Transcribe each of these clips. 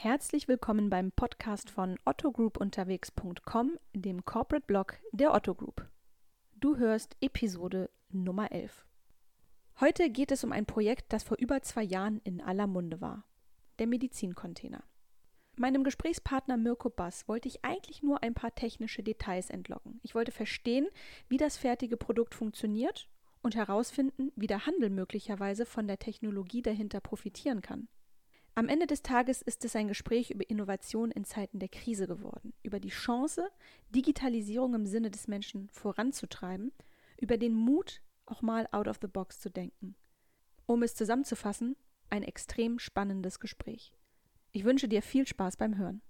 Herzlich willkommen beim Podcast von ottogroupunterwegs.com, dem Corporate Blog der Otto Group. Du hörst Episode Nummer 11. Heute geht es um ein Projekt, das vor über zwei Jahren in aller Munde war. Der Medizincontainer. Meinem Gesprächspartner Mirko Bass wollte ich eigentlich nur ein paar technische Details entlocken. Ich wollte verstehen, wie das fertige Produkt funktioniert und herausfinden, wie der Handel möglicherweise von der Technologie dahinter profitieren kann. Am Ende des Tages ist es ein Gespräch über Innovation in Zeiten der Krise geworden, über die Chance, Digitalisierung im Sinne des Menschen voranzutreiben, über den Mut, auch mal out of the box zu denken. Um es zusammenzufassen, ein extrem spannendes Gespräch. Ich wünsche dir viel Spaß beim Hören.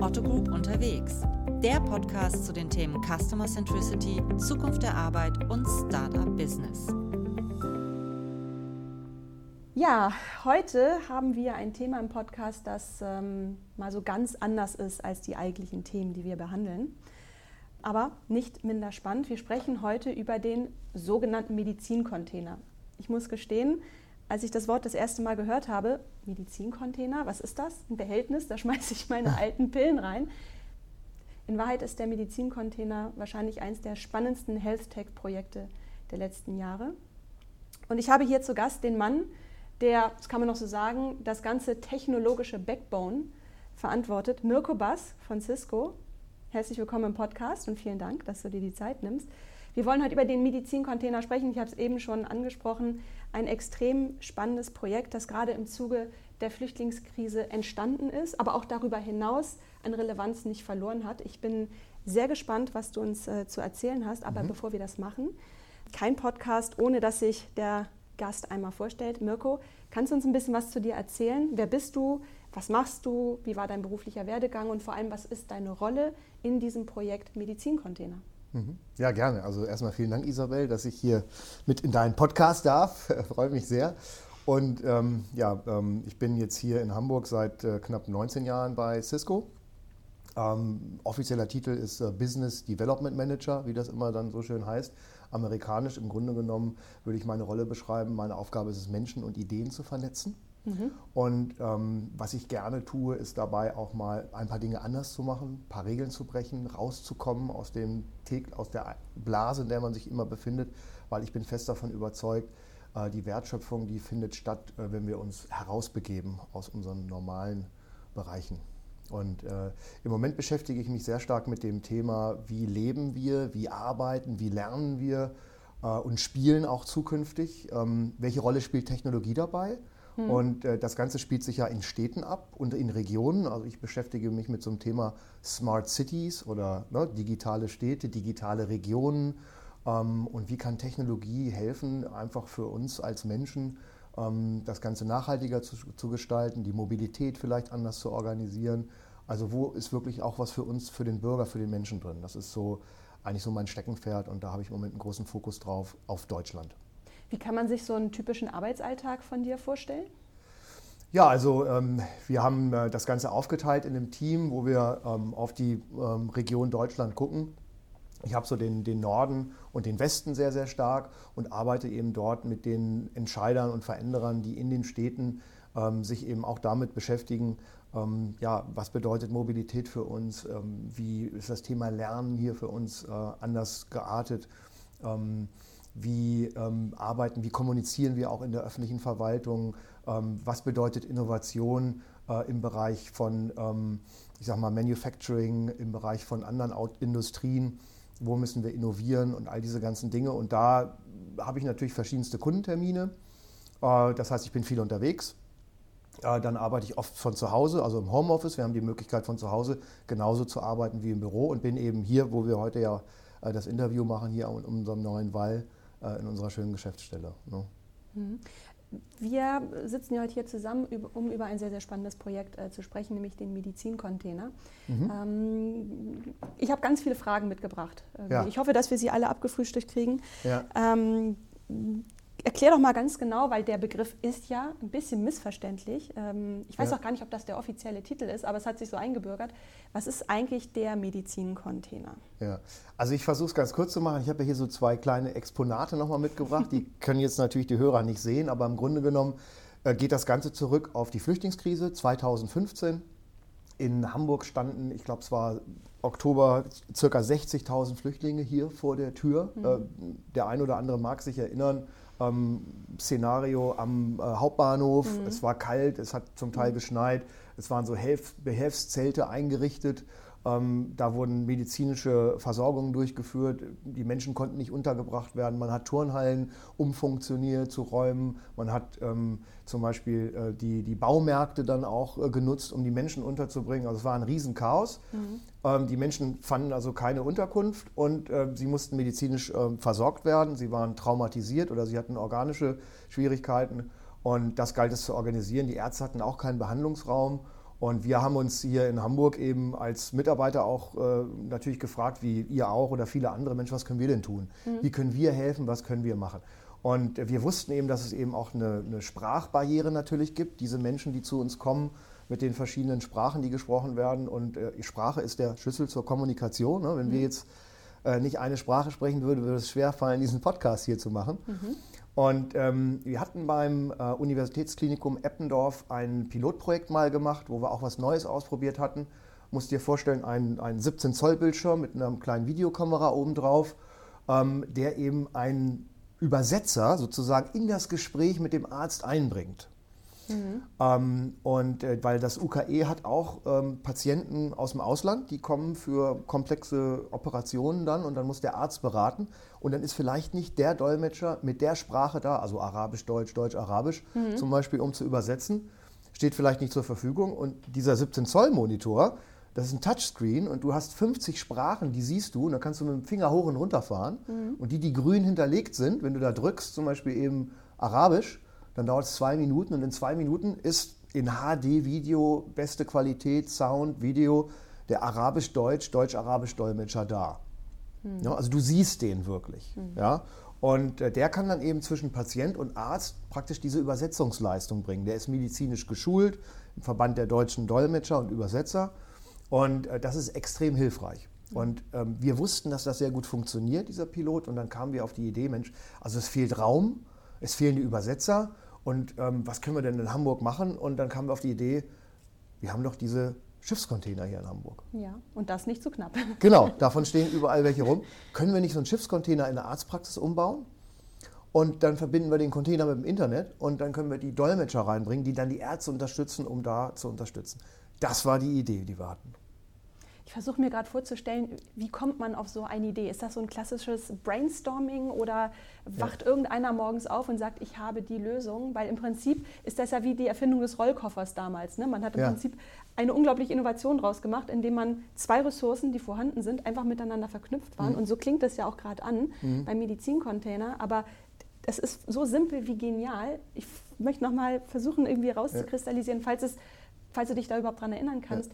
Otto Group unterwegs. Der Podcast zu den Themen Customer Centricity, Zukunft der Arbeit und Startup Business. Ja, heute haben wir ein Thema im Podcast, das ähm, mal so ganz anders ist als die eigentlichen Themen, die wir behandeln. Aber nicht minder spannend. Wir sprechen heute über den sogenannten Medizincontainer. Ich muss gestehen, als ich das Wort das erste Mal gehört habe, Medizincontainer, was ist das? Ein Behältnis, da schmeiße ich meine alten Pillen rein. In Wahrheit ist der Medizincontainer wahrscheinlich eines der spannendsten Health Tech-Projekte der letzten Jahre. Und ich habe hier zu Gast den Mann, der, das kann man noch so sagen, das ganze technologische Backbone verantwortet. Mirko Bass von Cisco. Herzlich willkommen im Podcast und vielen Dank, dass du dir die Zeit nimmst. Wir wollen heute über den Medizincontainer sprechen. Ich habe es eben schon angesprochen. Ein extrem spannendes Projekt, das gerade im Zuge der Flüchtlingskrise entstanden ist, aber auch darüber hinaus an Relevanz nicht verloren hat. Ich bin sehr gespannt, was du uns äh, zu erzählen hast. Aber mhm. bevor wir das machen, kein Podcast, ohne dass sich der Gast einmal vorstellt. Mirko, kannst du uns ein bisschen was zu dir erzählen? Wer bist du? Was machst du? Wie war dein beruflicher Werdegang? Und vor allem, was ist deine Rolle in diesem Projekt Medizincontainer? Mhm. Ja, gerne. Also erstmal vielen Dank, Isabel, dass ich hier mit in deinen Podcast darf. Freut mich sehr. Und ähm, ja, ähm, ich bin jetzt hier in Hamburg seit äh, knapp 19 Jahren bei Cisco. Ähm, offizieller Titel ist äh, Business Development Manager, wie das immer dann so schön heißt amerikanisch. Im Grunde genommen würde ich meine Rolle beschreiben. Meine Aufgabe ist es, Menschen und Ideen zu vernetzen. Mhm. Und ähm, was ich gerne tue, ist dabei auch mal ein paar Dinge anders zu machen, ein paar Regeln zu brechen, rauszukommen aus, dem, aus der Blase, in der man sich immer befindet, weil ich bin fest davon überzeugt, äh, die Wertschöpfung, die findet statt, äh, wenn wir uns herausbegeben aus unseren normalen Bereichen. Und äh, im Moment beschäftige ich mich sehr stark mit dem Thema, wie leben wir, wie arbeiten, wie lernen wir äh, und spielen auch zukünftig. Ähm, welche Rolle spielt Technologie dabei? Hm. Und äh, das Ganze spielt sich ja in Städten ab und in Regionen. Also ich beschäftige mich mit so einem Thema Smart Cities oder ne, digitale Städte, digitale Regionen. Ähm, und wie kann Technologie helfen, einfach für uns als Menschen, das Ganze nachhaltiger zu, zu, gestalten, die Mobilität vielleicht anders zu organisieren. Also wo ist wirklich auch was für uns, für den Bürger, für den Menschen drin? Das ist so eigentlich so mein Steckenpferd und da habe ich im Moment einen großen Fokus drauf auf Deutschland. Wie kann man sich so einen typischen Arbeitsalltag von dir vorstellen? Ja, also ähm, wir haben äh, das Ganze aufgeteilt in einem Team, wo wir ähm, auf die ähm, Region Deutschland gucken ich habe so den, den Norden und den Westen sehr, sehr stark und arbeite eben dort mit den Entscheidern und Veränderern, die in den Städten ähm, sich eben auch damit beschäftigen, ähm, ja, was bedeutet Mobilität für uns, ähm, wie ist das Thema Lernen hier für uns äh, anders geartet, ähm, wie ähm, arbeiten, wie kommunizieren wir auch in der öffentlichen Verwaltung, ähm, was bedeutet Innovation äh, im Bereich von, ich sag mal, Manufacturing, im Bereich von anderen Industrien wo müssen wir innovieren und all diese ganzen Dinge. Und da habe ich natürlich verschiedenste Kundentermine. Äh, das heißt, ich bin viel unterwegs. Äh, dann arbeite ich oft von zu Hause, also im Homeoffice. Wir haben die Möglichkeit von zu Hause genauso zu arbeiten wie im Büro und bin eben hier, wo wir heute ja äh, das Interview machen, hier in unserem neuen Wall, in unserer schönen Geschäftsstelle. Wir sitzen ja heute hier zusammen, um über ein sehr, sehr spannendes Projekt äh, zu sprechen, nämlich den Medizincontainer. Mhm. Ähm, ich habe ganz viele Fragen mitgebracht. Ja. Ich hoffe, dass wir sie alle abgefrühstückt kriegen. Ja. Ähm, Erklär doch mal ganz genau, weil der Begriff ist ja ein bisschen missverständlich. Ähm, ich weiß ja. auch gar nicht, ob das der offizielle Titel ist, aber es hat sich so eingebürgert. Was ist eigentlich der Medizincontainer? Ja, also ich versuche es ganz kurz zu machen. Ich habe ja hier so zwei kleine Exponate nochmal mitgebracht. Die können jetzt natürlich die Hörer nicht sehen, aber im Grunde genommen äh, geht das Ganze zurück auf die Flüchtlingskrise 2015. In Hamburg standen, ich glaube, es war Oktober, circa 60.000 Flüchtlinge hier vor der Tür. Mhm. Äh, der ein oder andere mag sich erinnern, ähm, Szenario am äh, Hauptbahnhof. Mhm. Es war kalt, es hat zum Teil mhm. geschneit, es waren so Helf Behelfszelte eingerichtet. Ähm, da wurden medizinische Versorgungen durchgeführt. Die Menschen konnten nicht untergebracht werden. Man hat Turnhallen umfunktioniert zu Räumen. Man hat ähm, zum Beispiel äh, die, die Baumärkte dann auch äh, genutzt, um die Menschen unterzubringen. Also es war ein Riesenchaos. Mhm. Ähm, die Menschen fanden also keine Unterkunft und äh, sie mussten medizinisch ähm, versorgt werden. Sie waren traumatisiert oder sie hatten organische Schwierigkeiten. Und das galt es zu organisieren. Die Ärzte hatten auch keinen Behandlungsraum. Und wir haben uns hier in Hamburg eben als Mitarbeiter auch äh, natürlich gefragt, wie ihr auch oder viele andere Menschen, was können wir denn tun? Mhm. Wie können wir helfen? Was können wir machen? Und wir wussten eben, dass es eben auch eine, eine, Sprachbarriere natürlich gibt. Diese Menschen, die zu uns kommen mit den verschiedenen Sprachen, die gesprochen werden. Und äh, Sprache ist der Schlüssel zur Kommunikation. Ne? Wenn mhm. wir jetzt äh, nicht eine Sprache sprechen würden, würde es schwer fallen, diesen Podcast hier zu machen. Mhm. Und ähm, wir hatten beim äh, Universitätsklinikum Eppendorf ein Pilotprojekt mal gemacht, wo wir auch was Neues ausprobiert hatten. Musst dir vorstellen, ein, ein 17 Zoll Bildschirm mit einer kleinen Videokamera obendrauf, ähm, der eben einen Übersetzer sozusagen in das Gespräch mit dem Arzt einbringt. Mhm. Ähm, und äh, weil das UKE hat auch ähm, Patienten aus dem Ausland, die kommen für komplexe Operationen dann und dann muss der Arzt beraten und dann ist vielleicht nicht der Dolmetscher mit der Sprache da, also Arabisch, Deutsch, Deutsch, Arabisch mhm. zum Beispiel, um zu übersetzen, steht vielleicht nicht zur Verfügung und dieser 17 Zoll Monitor, das ist ein Touchscreen und du hast 50 Sprachen, die siehst du und dann kannst du mit dem Finger hoch und runter fahren mhm. und die, die grün hinterlegt sind, wenn du da drückst, zum Beispiel eben Arabisch, dann dauert es zwei Minuten und in zwei Minuten ist in HD-Video, beste Qualität, Sound, Video, der Arabisch-Deutsch, Deutsch-Arabisch-Dolmetscher da. Mhm. Ja, also du siehst den wirklich. Mhm. Ja? Und äh, der kann dann eben zwischen Patient und Arzt praktisch diese Übersetzungsleistung bringen. Der ist medizinisch geschult im Verband der deutschen Dolmetscher und Übersetzer. Und äh, das ist extrem hilfreich. Mhm. Und ähm, wir wussten, dass das sehr gut funktioniert, dieser Pilot. Und dann kamen wir auf die Idee, Mensch, also es fehlt Raum, es fehlen die Übersetzer. Und ähm, was können wir denn in Hamburg machen? Und dann kamen wir auf die Idee, wir haben doch diese Schiffscontainer hier in Hamburg. Ja, und das nicht zu knapp. Genau, davon stehen überall welche rum. Können wir nicht so einen Schiffscontainer in eine Arztpraxis umbauen? Und dann verbinden wir den Container mit dem Internet und dann können wir die Dolmetscher reinbringen, die dann die Ärzte unterstützen, um da zu unterstützen. Das war die Idee, die wir hatten. Ich versuche mir gerade vorzustellen, wie kommt man auf so eine Idee? Ist das so ein klassisches Brainstorming oder wacht ja. irgendeiner morgens auf und sagt, ich habe die Lösung? Weil im Prinzip ist das ja wie die Erfindung des Rollkoffers damals. Ne? Man hat im ja. Prinzip eine unglaubliche Innovation draus gemacht, indem man zwei Ressourcen, die vorhanden sind, einfach miteinander verknüpft waren. Mhm. Und so klingt das ja auch gerade an mhm. beim Medizincontainer. Aber es ist so simpel wie genial. Ich möchte nochmal versuchen, irgendwie rauszukristallisieren, ja. falls, es, falls du dich da überhaupt dran erinnern kannst.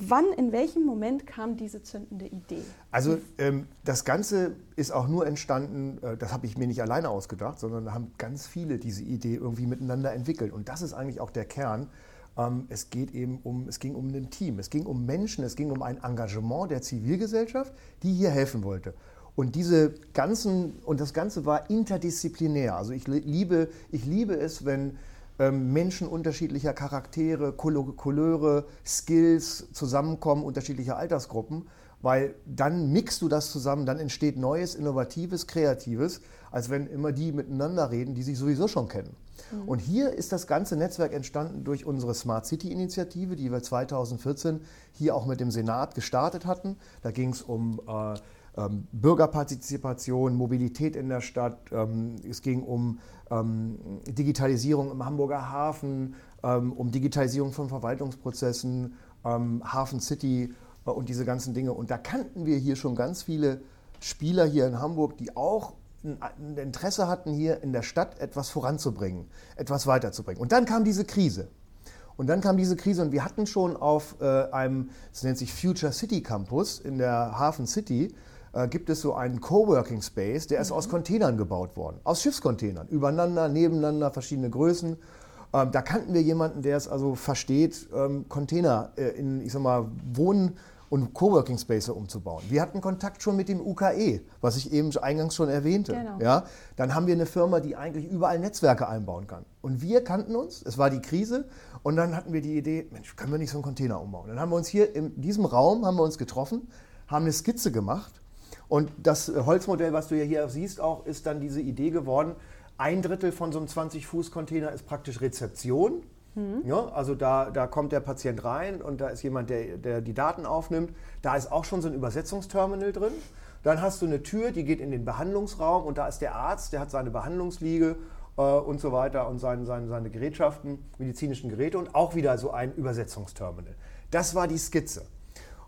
Wann, in welchem Moment kam diese zündende Idee? Also ähm, das Ganze ist auch nur entstanden, äh, das habe ich mir nicht alleine ausgedacht, sondern da haben ganz viele diese Idee irgendwie miteinander entwickelt. Und das ist eigentlich auch der Kern. Ähm, es geht eben um, es ging um ein Team, es ging um Menschen, es ging um ein Engagement der Zivilgesellschaft, die hier helfen wollte. Und diese ganzen, und das Ganze war interdisziplinär. Also ich liebe, ich liebe es, wenn Menschen unterschiedlicher Charaktere, Couleure, Skills zusammenkommen, unterschiedliche Altersgruppen, weil dann mixt du das zusammen, dann entsteht Neues, Innovatives, Kreatives, als wenn immer die miteinander reden, die sich sowieso schon kennen. Mhm. Und hier ist das ganze Netzwerk entstanden durch unsere Smart City Initiative, die wir 2014 hier auch mit dem Senat gestartet hatten. Da ging es um äh, ähm, Bürgerpartizipation, Mobilität in der Stadt. Ähm, es ging um ähm, Digitalisierung im Hamburger Hafen, ähm, um Digitalisierung von Verwaltungsprozessen, ähm, Hafen City äh, und diese ganzen Dinge. Und da kannten wir hier schon ganz viele Spieler hier in Hamburg, die auch ein Interesse hatten, hier in der Stadt etwas voranzubringen, etwas weiterzubringen. Und dann kam diese Krise. Und dann kam diese Krise und wir hatten schon auf äh, einem, das nennt sich Future City Campus in der Hafen City, äh, gibt es so einen Coworking Space, der ist mhm. aus Containern gebaut worden, aus Schiffscontainern, übereinander, nebeneinander, verschiedene Größen. Ähm, da kannten wir jemanden, der es also versteht, ähm, Container äh, in, ich sag mal, Wohn- und Coworking Space umzubauen. Wir hatten Kontakt schon mit dem UKE, was ich eben eingangs schon erwähnte. Genau. Ja, dann haben wir eine Firma, die eigentlich überall Netzwerke einbauen kann. Und wir kannten uns, es war die Krise und dann hatten wir die Idee, Mensch, können wir nicht so einen Container umbauen? Dann haben wir uns hier in diesem Raum haben wir uns getroffen, haben eine Skizze gemacht und das Holzmodell, was du ja hier siehst, auch ist dann diese Idee geworden. Ein Drittel von so einem 20-Fuß-Container ist praktisch Rezeption. Mhm. Ja, also da, da kommt der Patient rein und da ist jemand, der, der die Daten aufnimmt. Da ist auch schon so ein Übersetzungsterminal drin. Dann hast du eine Tür, die geht in den Behandlungsraum und da ist der Arzt, der hat seine Behandlungsliege äh, und so weiter und seine, seine, seine Gerätschaften, medizinischen Geräte und auch wieder so ein Übersetzungsterminal. Das war die Skizze.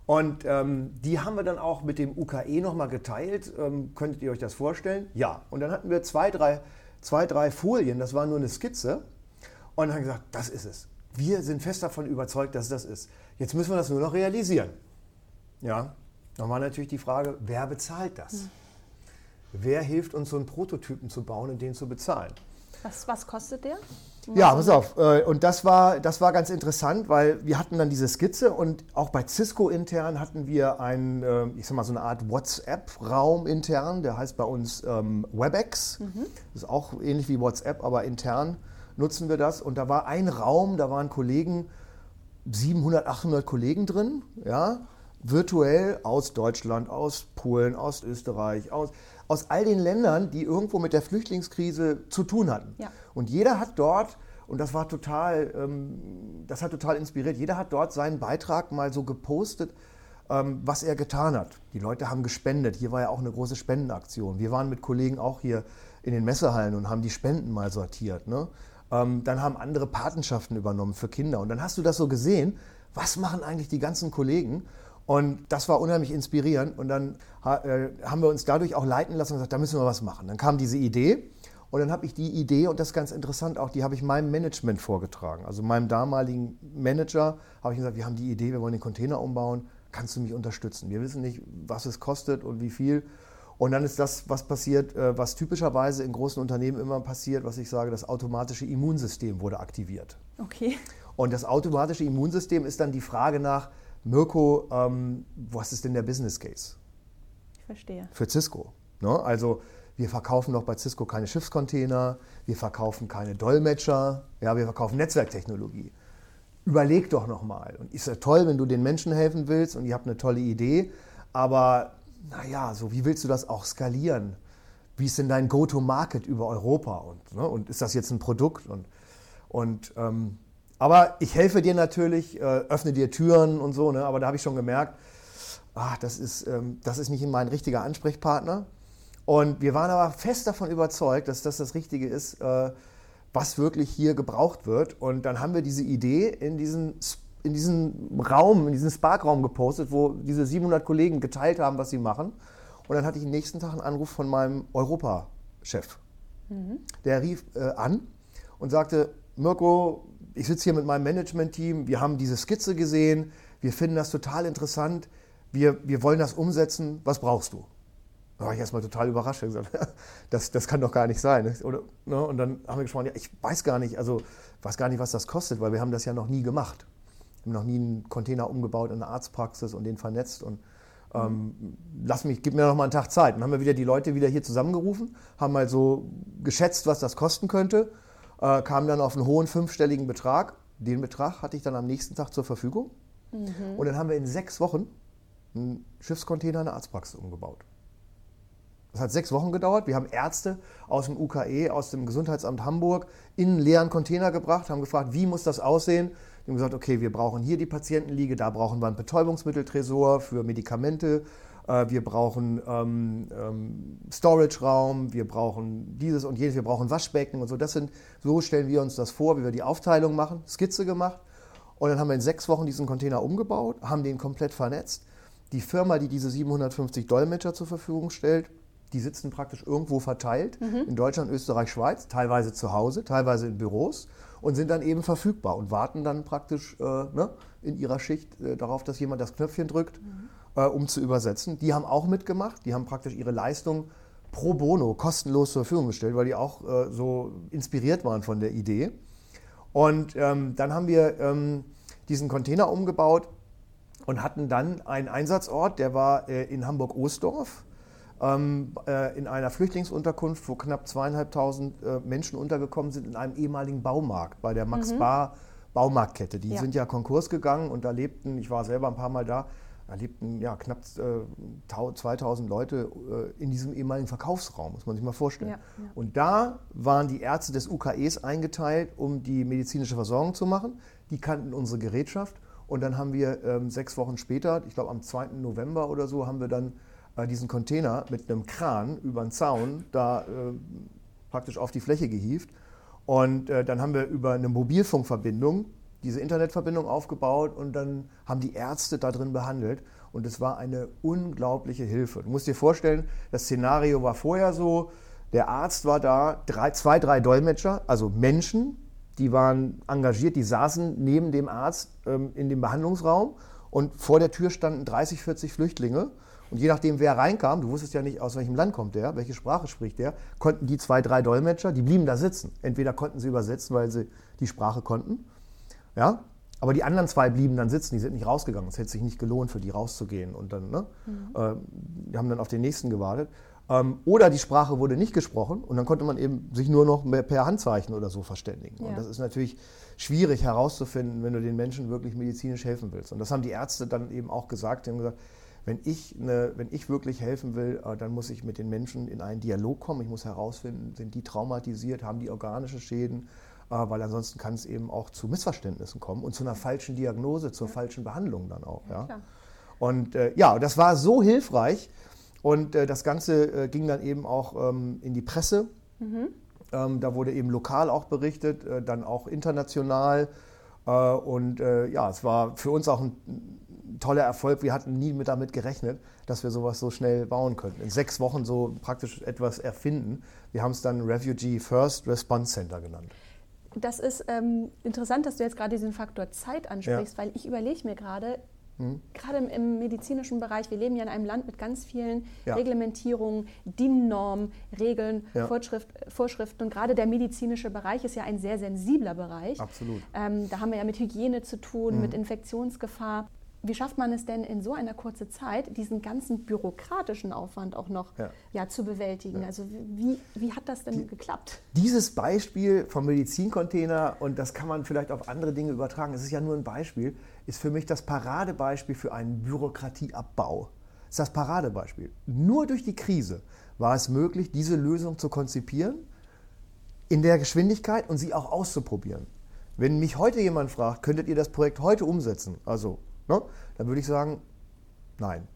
Und ähm, die haben wir dann auch mit dem UKE nochmal geteilt. Ähm, könntet ihr euch das vorstellen? Ja. Und dann hatten wir zwei drei, zwei, drei Folien, das war nur eine Skizze und haben gesagt, das ist es. Wir sind fest davon überzeugt, dass das ist. Jetzt müssen wir das nur noch realisieren. Ja, nochmal natürlich die Frage, wer bezahlt das? Mhm. Wer hilft uns, so einen Prototypen zu bauen und den zu bezahlen? Was, was kostet der? Ja, pass auf. Äh, und das war, das war ganz interessant, weil wir hatten dann diese Skizze und auch bei Cisco intern hatten wir einen, äh, ich sag mal, so eine Art WhatsApp-Raum intern, der heißt bei uns ähm, WebEx. Mhm. Das ist auch ähnlich wie WhatsApp, aber intern nutzen wir das. Und da war ein Raum, da waren Kollegen, 700, 800 Kollegen drin, ja, virtuell aus Deutschland, aus Polen, aus Österreich, aus, aus all den Ländern, die irgendwo mit der Flüchtlingskrise zu tun hatten. Ja. Und jeder hat dort, und das war total, ähm, das hat total inspiriert, jeder hat dort seinen Beitrag mal so gepostet, ähm, was er getan hat. Die Leute haben gespendet. Hier war ja auch eine große Spendenaktion. Wir waren mit Kollegen auch hier in den Messehallen und haben die Spenden mal sortiert. Ne? Ähm, dann haben andere Patenschaften übernommen für Kinder. Und dann hast du das so gesehen, was machen eigentlich die ganzen Kollegen? Und das war unheimlich inspirierend. Und dann äh, haben wir uns dadurch auch leiten lassen und gesagt, da müssen wir was machen. Dann kam diese Idee. Und dann habe ich die Idee, und das ist ganz interessant auch, die habe ich meinem Management vorgetragen. Also meinem damaligen Manager habe ich gesagt, wir haben die Idee, wir wollen den Container umbauen. Kannst du mich unterstützen? Wir wissen nicht, was es kostet und wie viel. Und dann ist das, was passiert, äh, was typischerweise in großen Unternehmen immer passiert, was ich sage, das automatische Immunsystem wurde aktiviert. Okay. Und das automatische Immunsystem ist dann die Frage nach, Mirko, ähm, was ist denn der Business Case? Ich verstehe. Für Cisco. Ne? Also wir verkaufen noch bei Cisco keine Schiffscontainer, wir verkaufen keine Dolmetscher, ja, wir verkaufen Netzwerktechnologie. Überleg doch nochmal. Und ist ja toll, wenn du den Menschen helfen willst und ihr habt eine tolle Idee, aber naja, so wie willst du das auch skalieren? Wie ist denn dein Go-to-Market über Europa? Und, ne, und ist das jetzt ein Produkt? Und, und ähm, aber ich helfe dir natürlich, äh, öffne dir Türen und so, ne, aber da habe ich schon gemerkt, ach, das, ist, ähm, das ist nicht mein richtiger Ansprechpartner. Und wir waren aber fest davon überzeugt, dass das das Richtige ist, äh, was wirklich hier gebraucht wird. Und dann haben wir diese Idee in diesen in diesen Raum, in diesen Spark-Raum gepostet, wo diese 700 Kollegen geteilt haben, was sie machen. Und dann hatte ich den nächsten Tag einen Anruf von meinem Europa-Chef. Mhm. Der rief äh, an und sagte, Mirko, ich sitze hier mit meinem Management-Team, wir haben diese Skizze gesehen, wir finden das total interessant, wir, wir wollen das umsetzen, was brauchst du? Da war ich erstmal total überrascht. Ich gesagt, das, das kann doch gar nicht sein. Oder, ne? Und dann haben wir gesprochen, ja, ich weiß gar nicht, also weiß gar nicht, was das kostet, weil wir haben das ja noch nie gemacht habe noch nie einen Container umgebaut in einer Arztpraxis und den vernetzt und ähm, lass mich, gib mir noch mal einen Tag Zeit. Dann haben wir wieder die Leute wieder hier zusammengerufen, haben mal so geschätzt, was das kosten könnte, äh, kamen dann auf einen hohen fünfstelligen Betrag. Den Betrag hatte ich dann am nächsten Tag zur Verfügung. Mhm. Und dann haben wir in sechs Wochen einen Schiffscontainer in eine Arztpraxis umgebaut. Das hat sechs Wochen gedauert. Wir haben Ärzte aus dem UKE, aus dem Gesundheitsamt Hamburg, in einen leeren Container gebracht, haben gefragt, wie muss das aussehen? Wir haben gesagt, okay, wir brauchen hier die Patientenliege, da brauchen wir einen Betäubungsmitteltresor für Medikamente, äh, wir brauchen ähm, ähm, Storage-Raum, wir brauchen dieses und jenes, wir brauchen Waschbecken und so. Das sind, so stellen wir uns das vor, wie wir die Aufteilung machen, Skizze gemacht. Und dann haben wir in sechs Wochen diesen Container umgebaut, haben den komplett vernetzt. Die Firma, die diese 750 Dolmetscher zur Verfügung stellt, die sitzen praktisch irgendwo verteilt mhm. in Deutschland, Österreich, Schweiz, teilweise zu Hause, teilweise in Büros und sind dann eben verfügbar und warten dann praktisch äh, ne, in ihrer Schicht äh, darauf, dass jemand das Knöpfchen drückt, mhm. äh, um zu übersetzen. Die haben auch mitgemacht, die haben praktisch ihre Leistung pro bono kostenlos zur Verfügung gestellt, weil die auch äh, so inspiriert waren von der Idee. Und ähm, dann haben wir ähm, diesen Container umgebaut und hatten dann einen Einsatzort, der war äh, in Hamburg-Ostdorf. Ähm, äh, in einer Flüchtlingsunterkunft, wo knapp zweieinhalbtausend äh, Menschen untergekommen sind, in einem ehemaligen Baumarkt bei der Max mhm. Bar Baumarktkette. Die ja. sind ja Konkurs gegangen und da lebten, ich war selber ein paar Mal da, da lebten ja knapp äh, 2000 Leute äh, in diesem ehemaligen Verkaufsraum, muss man sich mal vorstellen. Ja, ja. Und da waren die Ärzte des UKEs eingeteilt, um die medizinische Versorgung zu machen. Die kannten unsere Gerätschaft. Und dann haben wir ähm, sechs Wochen später, ich glaube am 2. November oder so, haben wir dann äh, diesen Container mit einem Kran über den Zaun da äh, praktisch auf die Fläche gehievt. Und äh, dann haben wir über eine Mobilfunkverbindung diese Internetverbindung aufgebaut und dann haben die Ärzte da drin behandelt. Und es war eine unglaubliche Hilfe. Du musst dir vorstellen, das Szenario war vorher so, der Arzt war da, drei, zwei, drei Dolmetscher, also Menschen, die waren engagiert, die saßen neben dem Arzt ähm, in dem Behandlungsraum und vor der Tür standen 30, 40 Flüchtlinge. Und je nachdem, wer reinkam, du wusstest ja nicht, aus welchem Land kommt der, welche Sprache spricht der, konnten die zwei, drei Dolmetscher, die blieben da sitzen. Entweder konnten sie übersetzen, weil sie die Sprache konnten, ja? Aber die anderen zwei blieben dann sitzen, die sind nicht rausgegangen. Es hätte sich nicht gelohnt, für die rauszugehen. Und dann, ne? Mhm. Äh, die haben dann auf den nächsten gewartet. Ähm, oder die Sprache wurde nicht gesprochen und dann konnte man eben sich nur noch per Handzeichen oder so verständigen. Ja. Und das ist natürlich schwierig herauszufinden, wenn du den Menschen wirklich medizinisch helfen willst. Und das haben die Ärzte dann eben auch gesagt. Die haben gesagt, wenn ich, eine, wenn ich wirklich helfen will, äh, dann muss ich mit den Menschen in einen Dialog kommen. Ich muss herausfinden, sind die traumatisiert, haben die organische Schäden äh, weil ansonsten kann es eben auch zu Missverständnissen kommen und zu einer falschen Diagnose, zur ja. falschen Behandlung dann auch. Ja, ja. Und äh, ja, das war so hilfreich und äh, das Ganze äh, ging dann eben auch ähm, in die Presse. Mhm. Ähm, da wurde eben lokal auch berichtet, äh, dann auch international. Äh, und ja, es war für uns auch ein toller Erfolg. Wir hatten nie mit damit gerechnet, dass wir sowas so schnell bauen könnten. In sechs Wochen so praktisch etwas erfinden. Wir haben es dann Refugee First Response Center genannt das ist ähm, interessant, dass du jetzt gerade diesen Faktor Zeit ansprichst, ja. weil ich überlege mir gerade, mhm. gerade im, im, medizinischen Bereich, wir leben ja in einem Land mit ganz vielen ja. Reglementierungen, DIN-Normen, Regeln, ja. Vorschrift, Vorschriften. Und gerade der medizinische Bereich ist ja ein sehr sensibler Bereich. Absolut. Ähm, da haben wir ja mit Hygiene zu tun, mhm. mit Infektionsgefahr. Wie schafft man es denn in so einer kurzen Zeit, diesen ganzen bürokratischen Aufwand auch noch ja. ja zu bewältigen? Ja. Also wie, wie hat das denn Die, geklappt? Dieses Beispiel vom Medizincontainer, und das kann man vielleicht auf andere Dinge übertragen, es ist ja nur ein Beispiel, ist für mich das Paradebeispiel für einen Bürokratieabbau. Das ist das Paradebeispiel. Nur durch die Krise war es möglich, diese Lösung zu konzipieren, in der Geschwindigkeit und sie auch auszuprobieren. Wenn mich heute jemand fragt, könntet ihr das Projekt heute umsetzen, also Ne? Dann würde ich sagen, nein.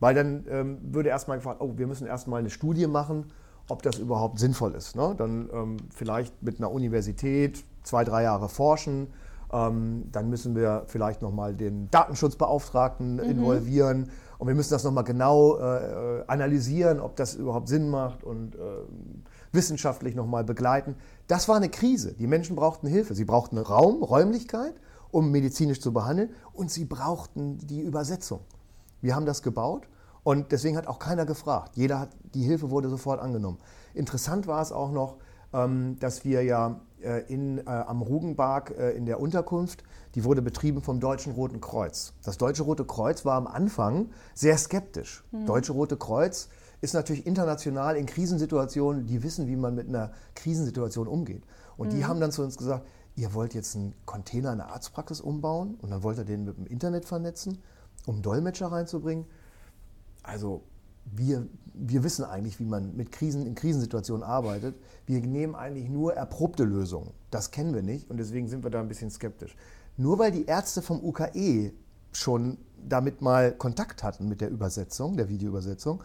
Weil dann ähm, würde erstmal gefragt, oh, wir müssen erstmal eine Studie machen, ob das überhaupt sinnvoll ist. Ne? Dann ähm, vielleicht mit einer Universität zwei, drei Jahre forschen. Ähm, dann müssen wir vielleicht nochmal den Datenschutzbeauftragten mhm. involvieren und wir müssen das nochmal genau äh, analysieren, ob das überhaupt Sinn macht und äh, wissenschaftlich nochmal begleiten. Das war eine Krise. Die Menschen brauchten Hilfe. Sie brauchten Raum, Räumlichkeit um medizinisch zu behandeln. Und sie brauchten die Übersetzung. Wir haben das gebaut und deswegen hat auch keiner gefragt. Jeder hat, die Hilfe wurde sofort angenommen. Interessant war es auch noch, ähm, dass wir ja äh, in, äh, am Rugenberg äh, in der Unterkunft, die wurde betrieben vom Deutschen Roten Kreuz. Das Deutsche Rote Kreuz war am Anfang sehr skeptisch. Mhm. Deutsche Rote Kreuz ist natürlich international in Krisensituationen, die wissen, wie man mit einer Krisensituation umgeht. Und mhm. die haben dann zu uns gesagt, ihr wollt jetzt einen Container in der Arztpraxis umbauen und dann wollt ihr den mit dem Internet vernetzen, um Dolmetscher reinzubringen. Also wir, wir wissen eigentlich, wie man mit Krisen, in Krisensituationen arbeitet. Wir nehmen eigentlich nur erprobte Lösungen. Das kennen wir nicht und deswegen sind wir da ein bisschen skeptisch. Nur weil die Ärzte vom UKE schon damit mal Kontakt hatten mit der Übersetzung, der Videoübersetzung,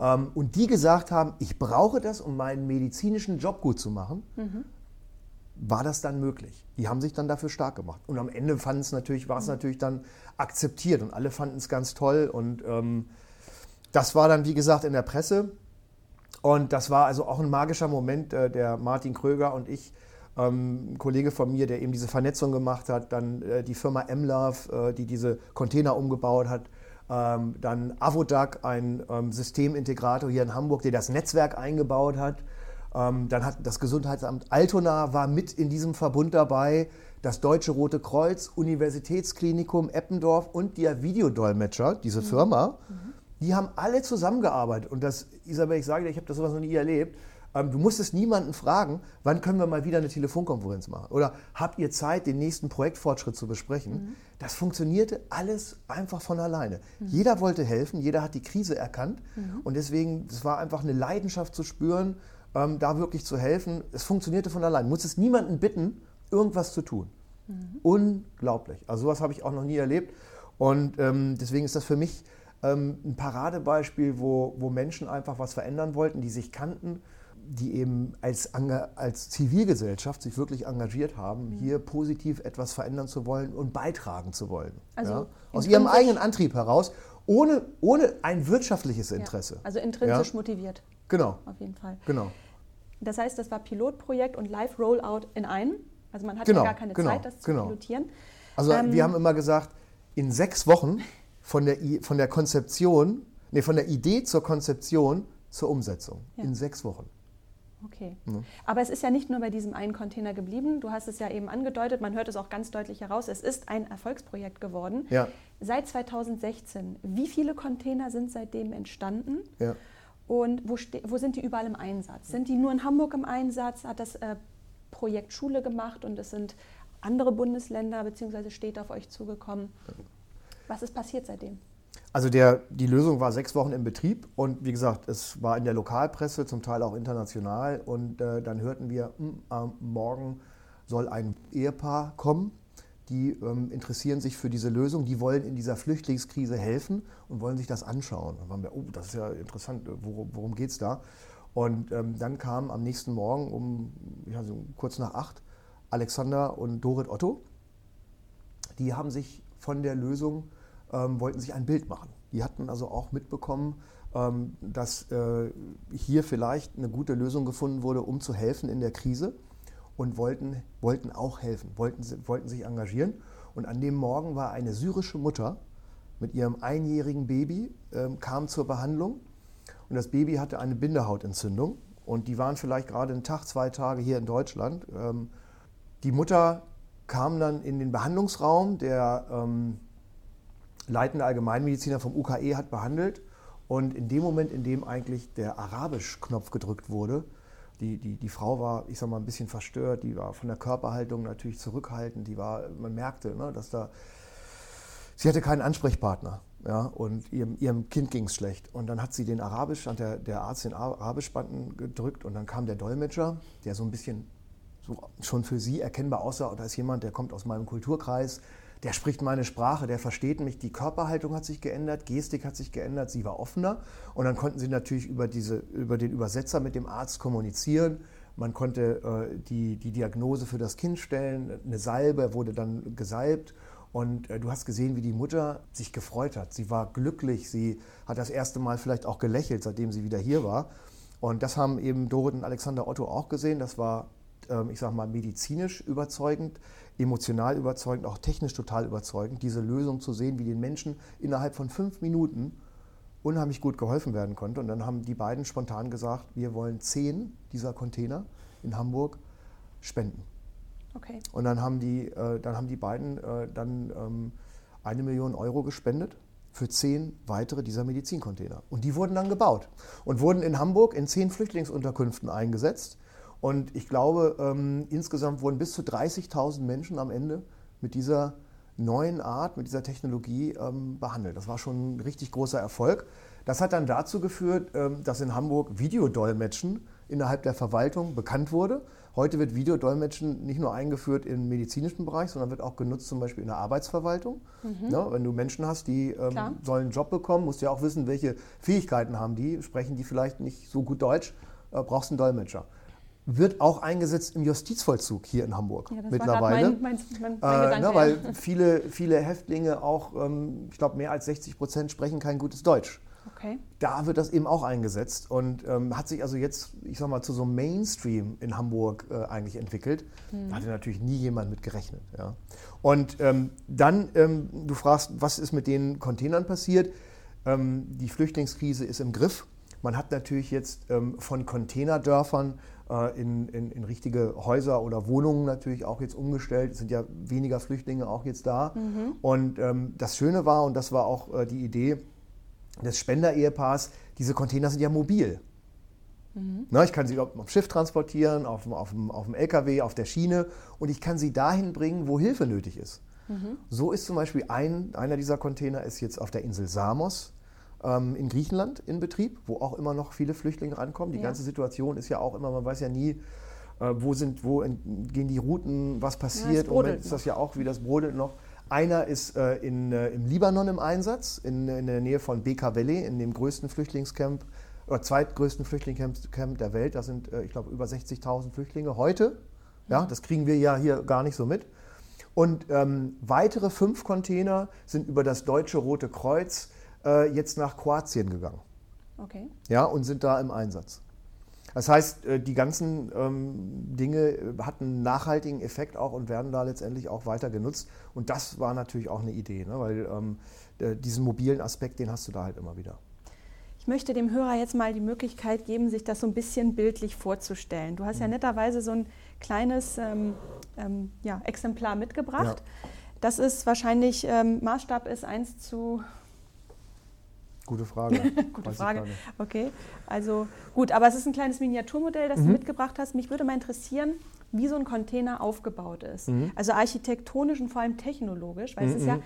ähm, und die gesagt haben, ich brauche das, um meinen medizinischen Job gut zu machen, mhm war das dann möglich. Die haben sich dann dafür stark gemacht. Und am Ende fanden es natürlich, war es mhm. natürlich dann akzeptiert und alle fanden es ganz toll. Und ähm, das war dann, wie gesagt, in der Presse. Und das war also auch ein magischer Moment, äh, der Martin Kröger und ich, ähm, ein Kollege von mir, der eben diese Vernetzung gemacht hat, dann äh, die Firma MLove, äh, die diese Container umgebaut hat, ähm, dann Avodac, ein ähm, Systemintegrator hier in Hamburg, der das Netzwerk eingebaut hat. Ähm, dann hat das Gesundheitsamt Altona war mit in diesem Verbund dabei. das Deutsche Rote Kreuz, Universitätsklinikum Eppendorf und der Videodolmetscher, diese Firma, die haben alle zusammengearbeitet. Und das, Isabel, ich sage dir, ich habe das sowas noch nie erlebt. Ähm, du musstest niemanden fragen, wann können wir mal wieder eine Telefonkonferenz machen? Oder habt ihr Zeit, den nächsten Projektfortschritt zu besprechen? Mhm. Das funktionierte alles einfach von alleine. Mhm. Jeder wollte helfen, jeder hat die Krise erkannt. Mhm. Und deswegen, es war einfach eine Leidenschaft zu spüren, ähm, da wirklich zu helfen. Es funktionierte von allein. Du musstest niemanden bitten, irgendwas zu tun. Mhm. Unglaublich. Also sowas habe ich auch noch nie erlebt. Und ähm, deswegen ist das für mich ähm, ein Paradebeispiel, wo, wo Menschen einfach was verändern wollten, die sich kannten, die eben als, als Zivilgesellschaft sich wirklich engagiert haben, mhm. hier positiv etwas verändern zu wollen und beitragen zu wollen. Also ja? Aus ihrem eigenen Antrieb heraus, ohne, ohne ein wirtschaftliches Interesse. Ja, also intrinsisch ja? motiviert. Genau. Auf jeden Fall. Genau. Das heißt, das war Pilotprojekt und Live-Rollout in einem. Also man hatte genau, ja gar keine genau, Zeit, das zu genau. pilotieren. Also ähm, wir haben immer gesagt, in sechs Wochen von der, von der Konzeption, nee, von der Idee zur Konzeption zur Umsetzung. Ja. In sechs Wochen. Okay. Ja. Aber es ist ja nicht nur bei diesem einen Container geblieben. Du hast es ja eben angedeutet, man hört es auch ganz deutlich heraus. Es ist ein Erfolgsprojekt geworden. Ja. Seit 2016. Wie viele Container sind seitdem entstanden? Ja. Und wo, wo, sind die überall im Einsatz? Sind die nur in Hamburg im Einsatz? Hat das äh, Projekt Schule gemacht und es sind andere Bundesländer bzw. Städte auf euch zugekommen? Was ist passiert seitdem? Also der, die Lösung war sechs Wochen im Betrieb und wie gesagt, es war in der Lokalpresse, zum Teil auch international. Und äh, dann hörten wir, mh, hm, äh, morgen soll ein Ehepaar kommen, die ähm, interessieren sich für diese Lösung, die wollen in dieser Flüchtlingskrise helfen und wollen sich das anschauen. Dann waren wir, oh, das ist ja interessant, worum, worum geht es da? Und ähm, dann kam am nächsten Morgen um ja, so kurz nach acht Alexander und Dorit Otto. Die haben sich von der Lösung ähm, wollten sich ein Bild machen. Die hatten also auch mitbekommen, ähm, dass äh, hier vielleicht eine gute Lösung gefunden wurde, um zu helfen in der Krise und wollten, wollten auch helfen, wollten, wollten sich engagieren. Und an dem Morgen war eine syrische Mutter mit ihrem einjährigen Baby, ähm, kam zur Behandlung und das Baby hatte eine Bindehaut-Entzündung und die waren vielleicht gerade einen Tag, zwei Tage hier in Deutschland. Ähm, die Mutter kam dann in den Behandlungsraum, der ähm, leitende Allgemeinmediziner vom UKE hat behandelt. Und in dem Moment, in dem eigentlich der Arabisch-Knopf gedrückt wurde, die, die, die Frau war, ich sag mal, ein bisschen verstört, die war von der Körperhaltung natürlich zurückhaltend, die war, man merkte, ne, dass da, sie hatte keinen Ansprechpartner. Ja, und ihrem, ihrem Kind ging es schlecht. Und dann hat sie den Arabisch, hat der, der Arzt den Arabisch-Button gedrückt und dann kam der Dolmetscher, der so ein bisschen so schon für sie erkennbar aussah, da ist jemand, der kommt aus meinem Kulturkreis, der spricht meine Sprache, der versteht mich. Die Körperhaltung hat sich geändert, Gestik hat sich geändert, sie war offener. Und dann konnten sie natürlich über, diese, über den Übersetzer mit dem Arzt kommunizieren. Man konnte äh, die, die Diagnose für das Kind stellen, eine Salbe wurde dann gesalbt. Und äh, du hast gesehen, wie die Mutter sich gefreut hat. Sie war glücklich, sie hat das erste Mal vielleicht auch gelächelt, seitdem sie wieder hier war. Und das haben eben Dorit und Alexander Otto auch gesehen. Das war, ich sag mal, medizinisch überzeugend emotional überzeugend, auch technisch total überzeugend, diese Lösung zu sehen, wie den Menschen innerhalb von fünf Minuten unheimlich gut geholfen werden konnte. Und dann haben die beiden spontan gesagt, wir wollen zehn dieser Container in Hamburg spenden. Okay. Und dann haben die, äh, dann haben die beiden äh, dann ähm, eine Million Euro gespendet für zehn weitere dieser Medizincontainer. Und die wurden dann gebaut und wurden in Hamburg in zehn Flüchtlingsunterkünften eingesetzt. Und ich glaube, ähm, insgesamt wurden bis zu 30.000 Menschen am Ende mit dieser neuen Art, mit dieser Technologie ähm, behandelt. Das war schon ein richtig großer Erfolg. Das hat dann dazu geführt, ähm, dass in Hamburg Videodolmetschen innerhalb der Verwaltung bekannt wurde. Heute wird Videodolmetschen nicht nur eingeführt im medizinischen Bereich, sondern wird auch genutzt zum Beispiel in der Arbeitsverwaltung. Mhm. Ja, wenn du Menschen hast, die ähm, sollen einen Job bekommen, musst du ja auch wissen, welche Fähigkeiten haben die. Sprechen die vielleicht nicht so gut Deutsch, äh, brauchst einen Dolmetscher wird auch eingesetzt im Justizvollzug hier in Hamburg ja, das mittlerweile. War mein, mein, mein, äh, ne, weil viele, viele Häftlinge auch, ähm, ich glaube, mehr als 60 Prozent sprechen kein gutes Deutsch. Okay. Da wird das eben auch eingesetzt und ähm, hat sich also jetzt, ich sag mal, zu so einem Mainstream in Hamburg äh, eigentlich entwickelt. Mhm. Da hatte natürlich nie jemand mit gerechnet. Ja. Und ähm, dann, ähm, du fragst, was ist mit den Containern passiert? Ähm, die Flüchtlingskrise ist im Griff. Man hat natürlich jetzt ähm, von Containerdörfern in, in, in, richtige Häuser oder Wohnungen natürlich auch jetzt umgestellt. Es sind ja weniger Flüchtlinge auch jetzt da. Mhm. Und ähm, das Schöne war, und das war auch äh, die Idee des Spender-Ehepaars, diese Container sind ja mobil. Mhm. Na, ich kann sie auf dem Schiff transportieren, auf dem, auf, dem, auf dem LKW, auf der Schiene und ich kann sie dahin bringen, wo Hilfe nötig ist. Mhm. So ist zum Beispiel ein, einer dieser Container ist jetzt auf der Insel Samos in Griechenland in Betrieb, wo auch immer noch viele Flüchtlinge ankommen. Die ja. ganze Situation ist ja auch immer, man weiß ja nie, äh, wo, sind, wo gehen die Routen, was passiert. Ja, Im Moment ist das ja auch, wie das brodelt noch. Einer ist äh, in, äh, im Libanon im Einsatz, in, in, der Nähe von Beka Valley, in dem größten Flüchtlingscamp oder zweitgrößten Flüchtlingscamp der Welt. Da sind, äh, ich glaube, über 60.000 Flüchtlinge heute. Ja, das kriegen wir ja hier gar nicht so mit. Und ähm, weitere fünf Container sind über das Deutsche Rote Kreuz äh, jetzt nach Kroatien gegangen. Okay. Ja, und sind da im Einsatz. Das heißt, äh, die ganzen ähm, Dinge äh, hatten einen nachhaltigen Effekt auch und werden da letztendlich auch weiter genutzt. Und das war natürlich auch eine Idee, ne? weil ähm, diesen mobilen Aspekt, den hast du da halt immer wieder. Ich möchte dem Hörer jetzt mal die Möglichkeit geben, sich das so ein bisschen bildlich vorzustellen. Du hast mhm. ja netterweise so ein kleines ähm, ähm, ja, Exemplar mitgebracht. Ja. Das ist wahrscheinlich, ähm, Maßstab ist 1 zu Gute Frage. Gute Frage. Okay, also gut, aber es ist ein kleines Miniaturmodell, das mhm. du mitgebracht hast. Mich würde mal interessieren, wie so ein Container aufgebaut ist. Mhm. Also architektonisch und vor allem technologisch, weil mhm. es ist ja, mhm.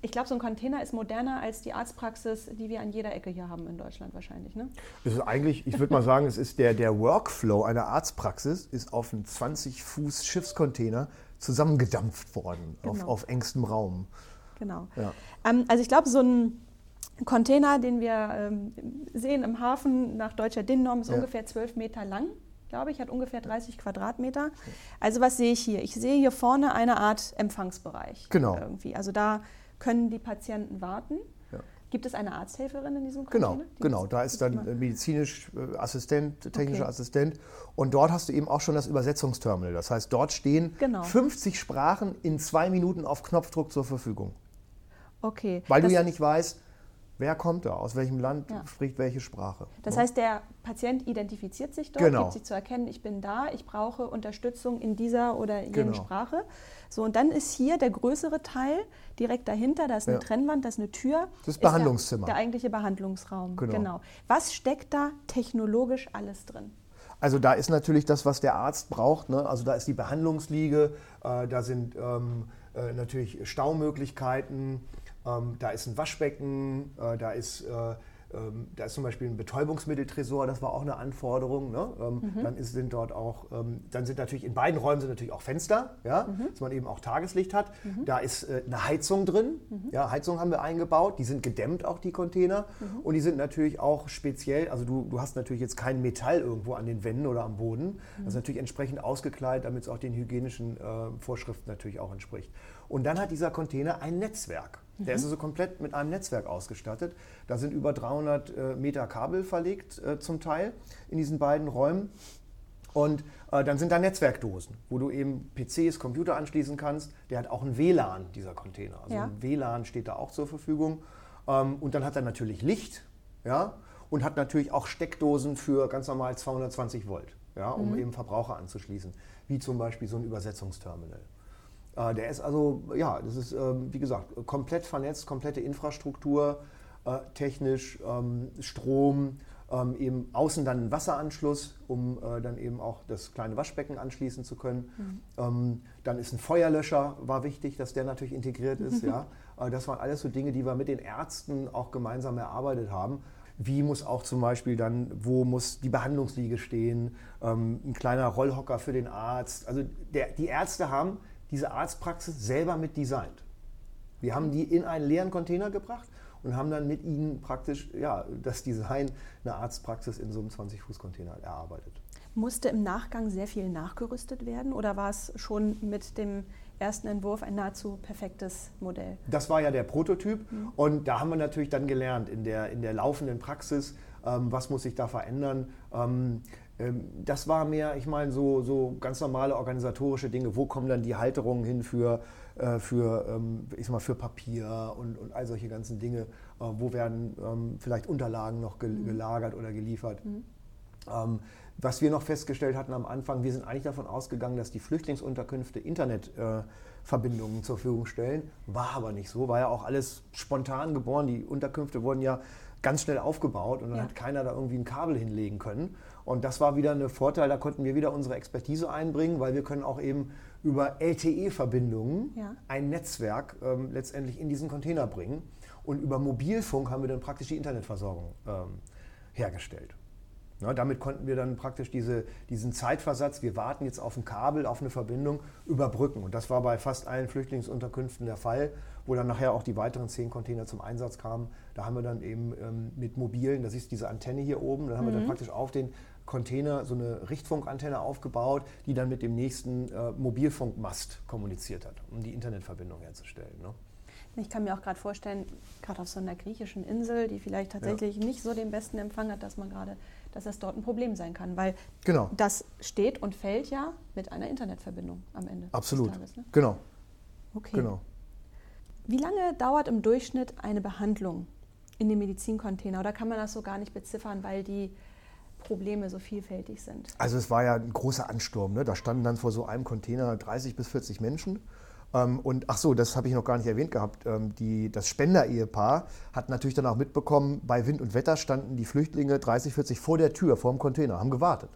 ich glaube, so ein Container ist moderner als die Arztpraxis, die wir an jeder Ecke hier haben in Deutschland wahrscheinlich. Ne? Es ist eigentlich, ich würde mal sagen, es ist der, der Workflow einer Arztpraxis ist auf einen 20 Fuß Schiffscontainer zusammengedampft worden, genau. auf, auf engstem Raum. Genau. Ja. Ähm, also ich glaube, so ein Container, den wir ähm, sehen im Hafen nach deutscher DIN-Norm, ist ja. ungefähr 12 Meter lang, glaube ich, hat ungefähr 30 Quadratmeter. Also was sehe ich hier? Ich sehe hier vorne eine Art Empfangsbereich. Genau. Irgendwie. Also da können die Patienten warten. Ja. Gibt es eine Arzthelferin in diesem Container? Genau, genau. Da ist dann medizinisch äh, Assistent, technischer okay. Assistent. Und dort hast du eben auch schon das Übersetzungsterminal. Das heißt, dort stehen genau. 50 Sprachen in zwei Minuten auf Knopfdruck zur Verfügung. Okay. Weil das du ja nicht weißt, Wer kommt da? Aus welchem Land ja. spricht welche Sprache? Das heißt, der Patient identifiziert sich dort, genau. gibt sich zu erkennen, ich bin da, ich brauche Unterstützung in dieser oder jenen genau. Sprache. So, und dann ist hier der größere Teil direkt dahinter, da ist eine ja. Trennwand, da ist eine Tür. Das Behandlungszimmer. Der, der, eigentliche Behandlungsraum. Genau. genau. Was steckt da technologisch alles drin? Also da ist natürlich das, was der Arzt braucht. Ne? Also da ist die Behandlungsliege, äh, da sind ähm, äh, natürlich Staumöglichkeiten. Ähm, da ist ein Waschbecken, äh, da ist äh, ähm, da ist zum Beispiel ein Betäubungsmitteltresor, das war auch eine Anforderung. Ne? Ähm, mhm. Dann ist, sind dort auch, ähm, dann sind natürlich in beiden Räumen sind natürlich auch Fenster, ja? Mhm. dass man eben auch Tageslicht hat. Mhm. Da ist äh, eine Heizung drin. Mhm. Ja, Heizung haben wir eingebaut, die sind gedämmt auch die Container mhm. und die sind natürlich auch speziell, also du, du hast natürlich jetzt kein Metall irgendwo an den Wänden oder am Boden. Das ist mhm. natürlich entsprechend ausgekleidet, damit es auch den hygienischen äh, Vorschriften natürlich auch entspricht. Und dann hat dieser Container ein Netzwerk. Der ist also komplett mit einem Netzwerk ausgestattet. Da sind über 300 äh, Meter Kabel verlegt äh, zum Teil in diesen beiden Räumen. Und äh, dann sind da Netzwerkdosen, wo du eben PCs, Computer anschließen kannst. Der hat auch ein WLAN, dieser Container. Also ja. ein WLAN steht da auch zur Verfügung. Ähm, und dann hat er natürlich Licht ja, und hat natürlich auch Steckdosen für ganz normal 220 Volt, ja, um mhm. eben Verbraucher anzuschließen, wie zum Beispiel so ein Übersetzungsterminal. Äh, der ist also, ja, das ist, ähm, wie gesagt, komplett vernetzt, komplette Infrastruktur, äh, technisch, ähm, Strom, ähm, eben außen dann ein Wasseranschluss, um äh, dann eben auch das kleine Waschbecken anschließen zu können. Mhm. dann ist ein Feuerlöscher, war wichtig, dass der natürlich integriert ist. ja. das waren alles so Dinge, die wir mit den Ärzten auch gemeinsam erarbeitet haben wie muss auch zum Beispiel dann, wo muss die Behandlungsliege stehen, ähm, ein kleiner Rollhocker für den Arzt. Also der, die Ärzte haben diese Arztpraxis selber mit designt. Wir haben die in einen leeren Container gebracht und haben dann mit ihnen praktisch ja, das Design einer Arztpraxis in so einem 20-Fuß-Container erarbeitet. Musste im Nachgang sehr viel nachgerüstet werden oder war es schon mit dem ersten Entwurf ein nahezu perfektes Modell? Das war ja der Prototyp mhm. und da haben wir natürlich dann gelernt in der, in der laufenden Praxis, ähm, was muss sich da verändern. Ähm, das war mehr, ich meine, so, so ganz normale organisatorische Dinge. Wo kommen dann die Halterungen hin für, äh, für, ähm, ich sag mal, für Papier und, und all solche ganzen Dinge? Äh, wo werden ähm, vielleicht Unterlagen noch mhm. gelagert oder geliefert? Mhm. Ähm, was wir noch festgestellt hatten am Anfang, wir sind eigentlich davon ausgegangen, dass die Flüchtlingsunterkünfte Internetverbindungen äh, zur Verfügung stellen. War aber nicht so, war ja auch alles spontan geboren. Die Unterkünfte wurden ja ganz schnell aufgebaut und dann ja. hat keiner da irgendwie ein Kabel hinlegen können. Und das war wieder ein Vorteil, da konnten wir wieder unsere Expertise einbringen, weil wir können auch eben über LTE-Verbindungen ja. ein Netzwerk ähm, letztendlich in diesen Container bringen. Und über Mobilfunk haben wir dann praktisch die Internetversorgung ähm, hergestellt. Ja, damit konnten wir dann praktisch diese, diesen Zeitversatz, wir warten jetzt auf ein Kabel, auf eine Verbindung, überbrücken. Und das war bei fast allen Flüchtlingsunterkünften der Fall, wo dann nachher auch die weiteren zehn Container zum Einsatz kamen. Da haben wir dann eben ähm, mit mobilen, das ist diese Antenne hier oben, da haben mhm. wir dann mhm. praktisch auf den Container so eine Richtfunkantenne aufgebaut, die dann mit dem nächsten äh, Mobilfunkmast kommuniziert hat, um die Internetverbindung herzustellen. Ne? Ich kann mir auch gerade vorstellen, gerade auf so einer griechischen Insel, die vielleicht tatsächlich ja. nicht so den besten Empfang hat, dass man gerade, dass das dort ein Problem sein kann, weil genau. das steht und fällt ja mit einer Internetverbindung am Ende. Absolut. Tages, ne? Genau. Okay. Genau. Wie lange dauert im Durchschnitt eine Behandlung in dem Medizincontainer? Oder kann man das so gar nicht beziffern, weil die Probleme so vielfältig sind. Also es war ja ein großer Ansturm. Ne? Da standen dann vor so einem Container 30 bis 40 Menschen. Ähm, und ach so, das habe ich noch gar nicht erwähnt gehabt. Ähm, die, das Spender-Ehepaar hat natürlich dann auch mitbekommen, bei Wind und Wetter standen die Flüchtlinge 30, 40 vor der Tür, vor dem Container, haben gewartet.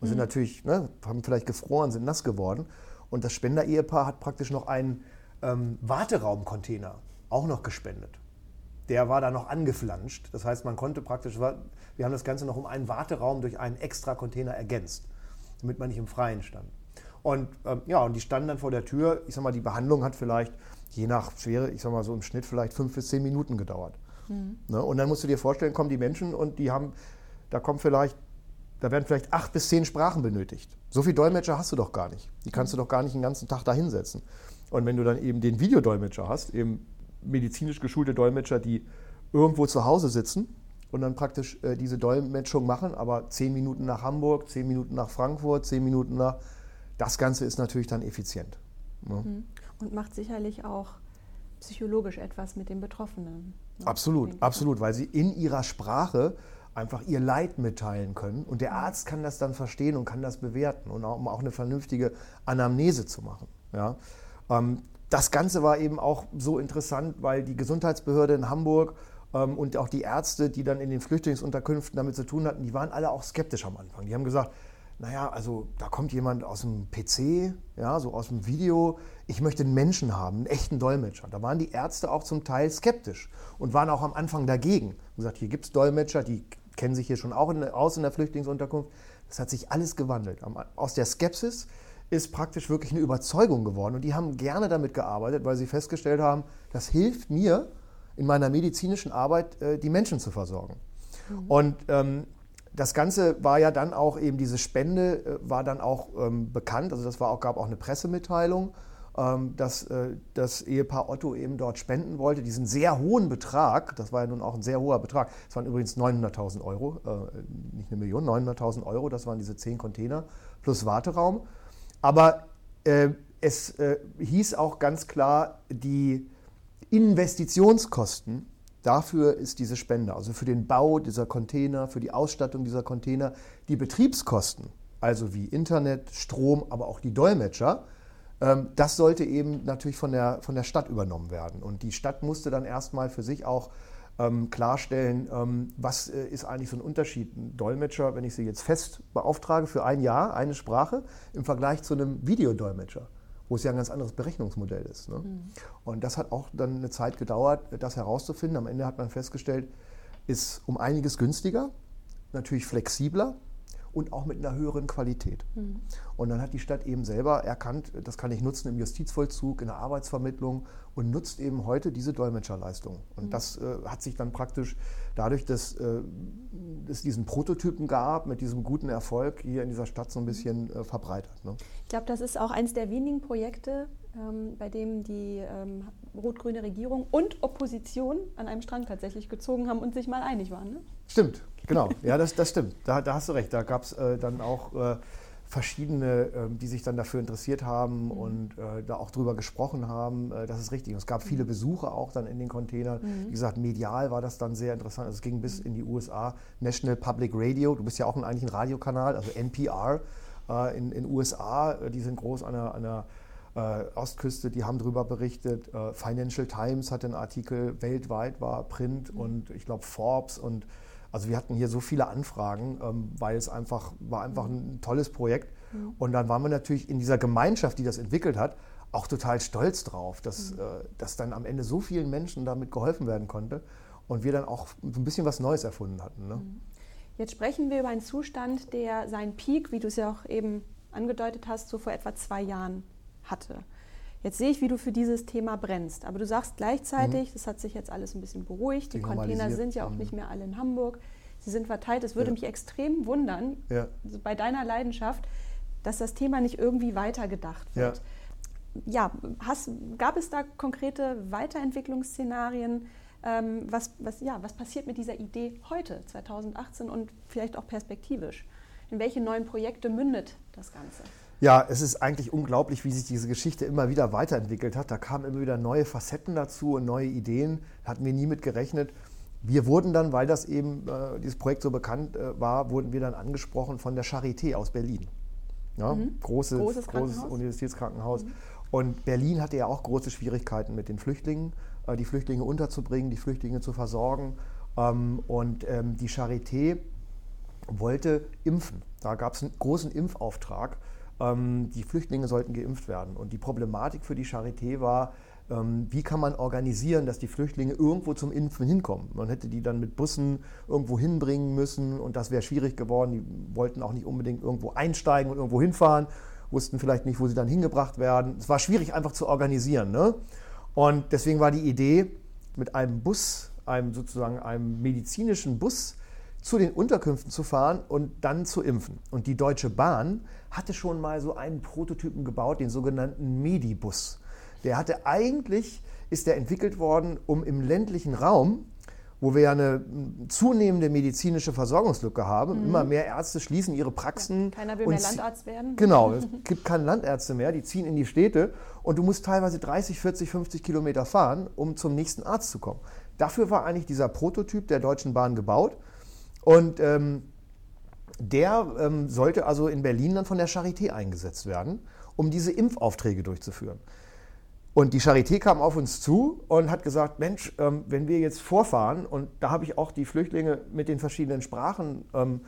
Und mhm. sind natürlich, ne, haben vielleicht gefroren, sind nass geworden. Und das Spender-Ehepaar hat praktisch noch einen ähm, Warteraum-Container auch noch gespendet. Der war da noch angeflanscht. Das heißt, man konnte praktisch, wir haben das Ganze noch um einen Warteraum durch einen extra Container ergänzt, damit man nicht im Freien stand. Und ähm, ja, und die standen dann vor der Tür. Ich sag mal, die Behandlung hat vielleicht, je nach Schwere, ich sag mal so im Schnitt vielleicht fünf bis zehn Minuten gedauert. Mhm. Ne? Und dann musst du dir vorstellen, kommen die Menschen und die haben, da kommen vielleicht, da werden vielleicht acht bis zehn Sprachen benötigt. So viele Dolmetscher hast du doch gar nicht. Die kannst du doch gar nicht den ganzen Tag da hinsetzen. Und wenn du dann eben den Videodolmetscher hast, eben medizinisch geschulte Dolmetscher, die irgendwo zu Hause sitzen und dann praktisch äh, diese Dolmetschung machen, aber zehn Minuten nach Hamburg, zehn Minuten nach Frankfurt, zehn Minuten nach. Das Ganze ist natürlich dann effizient. Ne? Mhm. Und macht sicherlich auch psychologisch etwas mit den Betroffenen. Ne? Absolut, absolut, weil sie in ihrer Sprache einfach ihr Leid mitteilen können und der. Arzt kann das dann verstehen und kann das bewerten und auch, um auch eine vernünftige Anamnese zu machen. Ja? Ähm, das Ganze war eben auch so interessant, weil die Gesundheitsbehörde in Hamburg ähm, und auch die Ärzte, die dann in den Flüchtlingsunterkünften damit zu tun hatten, die waren alle auch skeptisch am Anfang. Die haben gesagt, naja, also da kommt jemand aus dem PC, ja, so aus dem Video. Ich möchte einen Menschen haben, einen echten Dolmetscher. Da waren die Ärzte auch zum Teil skeptisch und waren auch am Anfang dagegen. Und gesagt, hier gibt es Dolmetscher, die kennen sich hier schon auch in, aus in der Flüchtlingsunterkunft. Das hat sich alles gewandelt. Aus der Skepsis ist praktisch wirklich eine Überzeugung geworden. Und die haben gerne damit gearbeitet, weil sie festgestellt haben, das hilft mir, in meiner medizinischen Arbeit äh, die Menschen zu versorgen. Mhm. Und ähm, das Ganze war ja dann auch eben diese Spende äh, war dann auch ähm, bekannt. Also das war auch, gab auch eine Pressemitteilung, ähm, dass äh, das Ehepaar Otto eben dort spenden wollte. Diesen sehr hohen Betrag, das war ja nun auch ein sehr hoher Betrag, das waren übrigens 900.000 Euro, äh, nicht eine Million, 900.000 Euro, das waren diese zehn Container plus Warteraum. Aber äh, es äh, hieß auch ganz klar, die Investitionskosten, dafür ist diese Spende, also für den Bau dieser Container, für die Ausstattung dieser Container, die Betriebskosten, also wie Internet, Strom, aber auch die Dolmetscher, ähm, das sollte eben natürlich von der, von der Stadt übernommen werden. Und die Stadt musste dann erstmal für sich auch ähm, klarstellen, ähm, was äh, ist eigentlich so ein Unterschied. Ein Dolmetscher, wenn ich sie jetzt fest beauftrage für ein Jahr, eine Sprache, im Vergleich zu einem Videodolmetscher wo es ja ein ganz anderes Berechnungsmodell ist. Ne? Mhm. Und das hat auch dann eine Zeit gedauert, das herauszufinden. Am Ende hat man festgestellt, ist um einiges günstiger, natürlich flexibler und auch mit einer höheren Qualität. Mhm. Und dann hat die Stadt eben selber erkannt, das kann ich nutzen im Justizvollzug, in der Arbeitsvermittlung und nutzt eben heute diese Dolmetscherleistung. Und mhm. das äh, hat sich dann praktisch dadurch, dass äh, es diesen Prototypen gab, mit diesem guten Erfolg hier in dieser Stadt so ein bisschen äh, verbreitert. Ne? Ich glaube, das ist auch eines der wenigen Projekte, ähm, bei dem die ähm, rot-grüne Regierung und Opposition an einem Strang tatsächlich gezogen haben und sich mal einig waren. Ne? Stimmt, genau. Ja, das, das stimmt. Da, da hast du recht. Da gab es äh, dann auch äh, verschiedene, ähm, die sich dann dafür interessiert haben mhm. und äh, da auch drüber gesprochen haben. Äh, das ist richtig. Und es gab mhm. viele Besuche auch dann in den Containern. Mhm. Wie gesagt, medial war das dann sehr interessant. Also es ging bis in die USA. National Public Radio, du bist ja auch eigentlich ein Radiokanal, also NPR äh, in den USA. Die sind groß an der, an der Ostküste, die haben darüber berichtet. Financial Times hat einen Artikel weltweit, war Print und ich glaube Forbes und also wir hatten hier so viele Anfragen, ähm, weil es einfach war einfach ein tolles Projekt. Mhm. Und dann waren wir natürlich in dieser Gemeinschaft, die das entwickelt hat, auch total stolz drauf, dass, mhm. äh, dass dann am Ende so vielen Menschen damit geholfen werden konnte und wir dann auch ein bisschen was Neues erfunden hatten. Ne? Mhm. Jetzt sprechen wir über einen Zustand, der seinen Peak, wie du es ja auch eben angedeutet hast, so vor etwa zwei Jahren hatte. Jetzt sehe ich, wie du für dieses Thema brennst. Aber du sagst gleichzeitig, mhm. das hat sich jetzt alles ein bisschen beruhigt. Die Container sind ja auch mhm. nicht mehr alle in Hamburg. Sie sind verteilt. Es würde ja. mich extrem wundern, ja. bei deiner Leidenschaft, dass das Thema nicht irgendwie weitergedacht wird. Ja, ja hast, gab es da konkrete Weiterentwicklungsszenarien? Ähm, was, was, ja, was passiert mit dieser Idee heute, 2018 und vielleicht auch perspektivisch? In welche neuen Projekte mündet das Ganze? Ja, es ist eigentlich unglaublich, wie sich diese Geschichte immer wieder weiterentwickelt hat. Da kamen immer wieder neue Facetten dazu und neue Ideen. Hatten wir nie mit gerechnet. Wir wurden dann, weil das eben äh, dieses Projekt so bekannt äh, war, wurden wir dann angesprochen von der Charité aus Berlin. Ja, mhm. großes, großes, großes Universitätskrankenhaus. Mhm. Und Berlin hatte ja auch große Schwierigkeiten mit den Flüchtlingen, äh, die Flüchtlinge unterzubringen, die Flüchtlinge zu versorgen. Ähm, und ähm, die Charité wollte impfen. Da gab es einen großen Impfauftrag die Flüchtlinge sollten geimpft werden. Und die Problematik für die Charité war, ähm, wie kann man organisieren, dass die Flüchtlinge irgendwo zum Impfen hinkommen. Man hätte die dann mit Bussen irgendwo hinbringen müssen und das wäre schwierig geworden. Die wollten auch nicht unbedingt irgendwo einsteigen und irgendwo hinfahren, wussten vielleicht nicht, wo sie dann hingebracht werden. Es war schwierig einfach zu organisieren. Ne? Und deswegen war die Idee, mit einem Bus, einem sozusagen einem medizinischen Bus, zu den Unterkünften zu fahren und dann zu impfen. Und die Deutsche Bahn hatte schon mal so einen Prototypen gebaut, den sogenannten Medibus. Der hatte eigentlich, ist der entwickelt worden, um im ländlichen Raum, wo wir ja eine zunehmende medizinische Versorgungslücke haben, mhm. immer mehr Ärzte schließen ihre Praxen. Keiner will mehr Landarzt werden. Genau, es gibt keine Landärzte mehr, die ziehen in die Städte und du musst teilweise 30, 40, 50 Kilometer fahren, um zum nächsten Arzt zu kommen. Dafür war eigentlich dieser Prototyp der Deutschen Bahn gebaut. Und ähm, der ähm, sollte also in Berlin dann von der Charité eingesetzt werden, um diese Impfaufträge durchzuführen. Und die Charité kam auf uns zu und hat gesagt, Mensch, ähm, wenn wir jetzt vorfahren, und da habe ich auch die Flüchtlinge mit den verschiedenen Sprachen, ähm,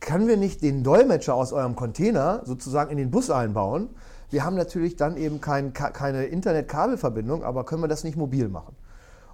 können wir nicht den Dolmetscher aus eurem Container sozusagen in den Bus einbauen? Wir haben natürlich dann eben kein, keine Internet-Kabelverbindung, aber können wir das nicht mobil machen?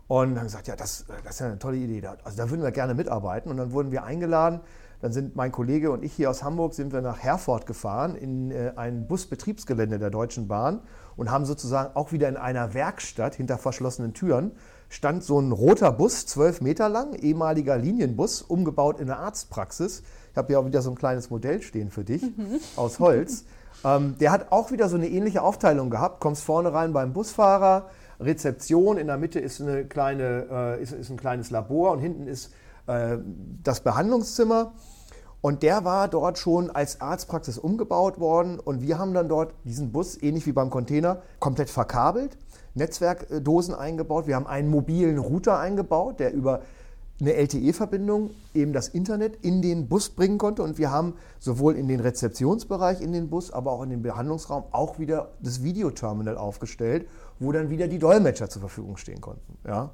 Und haben gesagt, ja, das, das ist ja eine tolle Idee. Also da würden wir gerne mitarbeiten. Und dann wurden wir eingeladen. Dann sind mein Kollege und ich hier aus Hamburg sind wir nach Herford gefahren in äh, ein Busbetriebsgelände der Deutschen Bahn und haben sozusagen auch wieder in einer Werkstatt hinter verschlossenen Türen stand so ein roter Bus, zwölf Meter lang, ehemaliger Linienbus, umgebaut in eine Arztpraxis. Ich habe hier auch wieder so ein kleines Modell stehen für dich mhm. aus Holz. ähm, der hat auch wieder so eine ähnliche Aufteilung gehabt. Kommst vorne rein beim Busfahrer, Rezeption, in der Mitte ist, eine kleine, äh, ist, ist ein kleines Labor und hinten ist äh, das Behandlungszimmer. Und der war dort schon als Arztpraxis umgebaut worden und wir haben dann dort diesen Bus, ähnlich wie beim Container, komplett verkabelt, Netzwerkdosen eingebaut. Wir haben einen mobilen Router eingebaut, der über eine LTE-Verbindung eben das Internet in den Bus bringen konnte. Und wir haben sowohl in den Rezeptionsbereich in den Bus, aber auch in den Behandlungsraum auch wieder das Videoterminal aufgestellt, wo dann wieder die Dolmetscher zur Verfügung stehen konnten. Ja.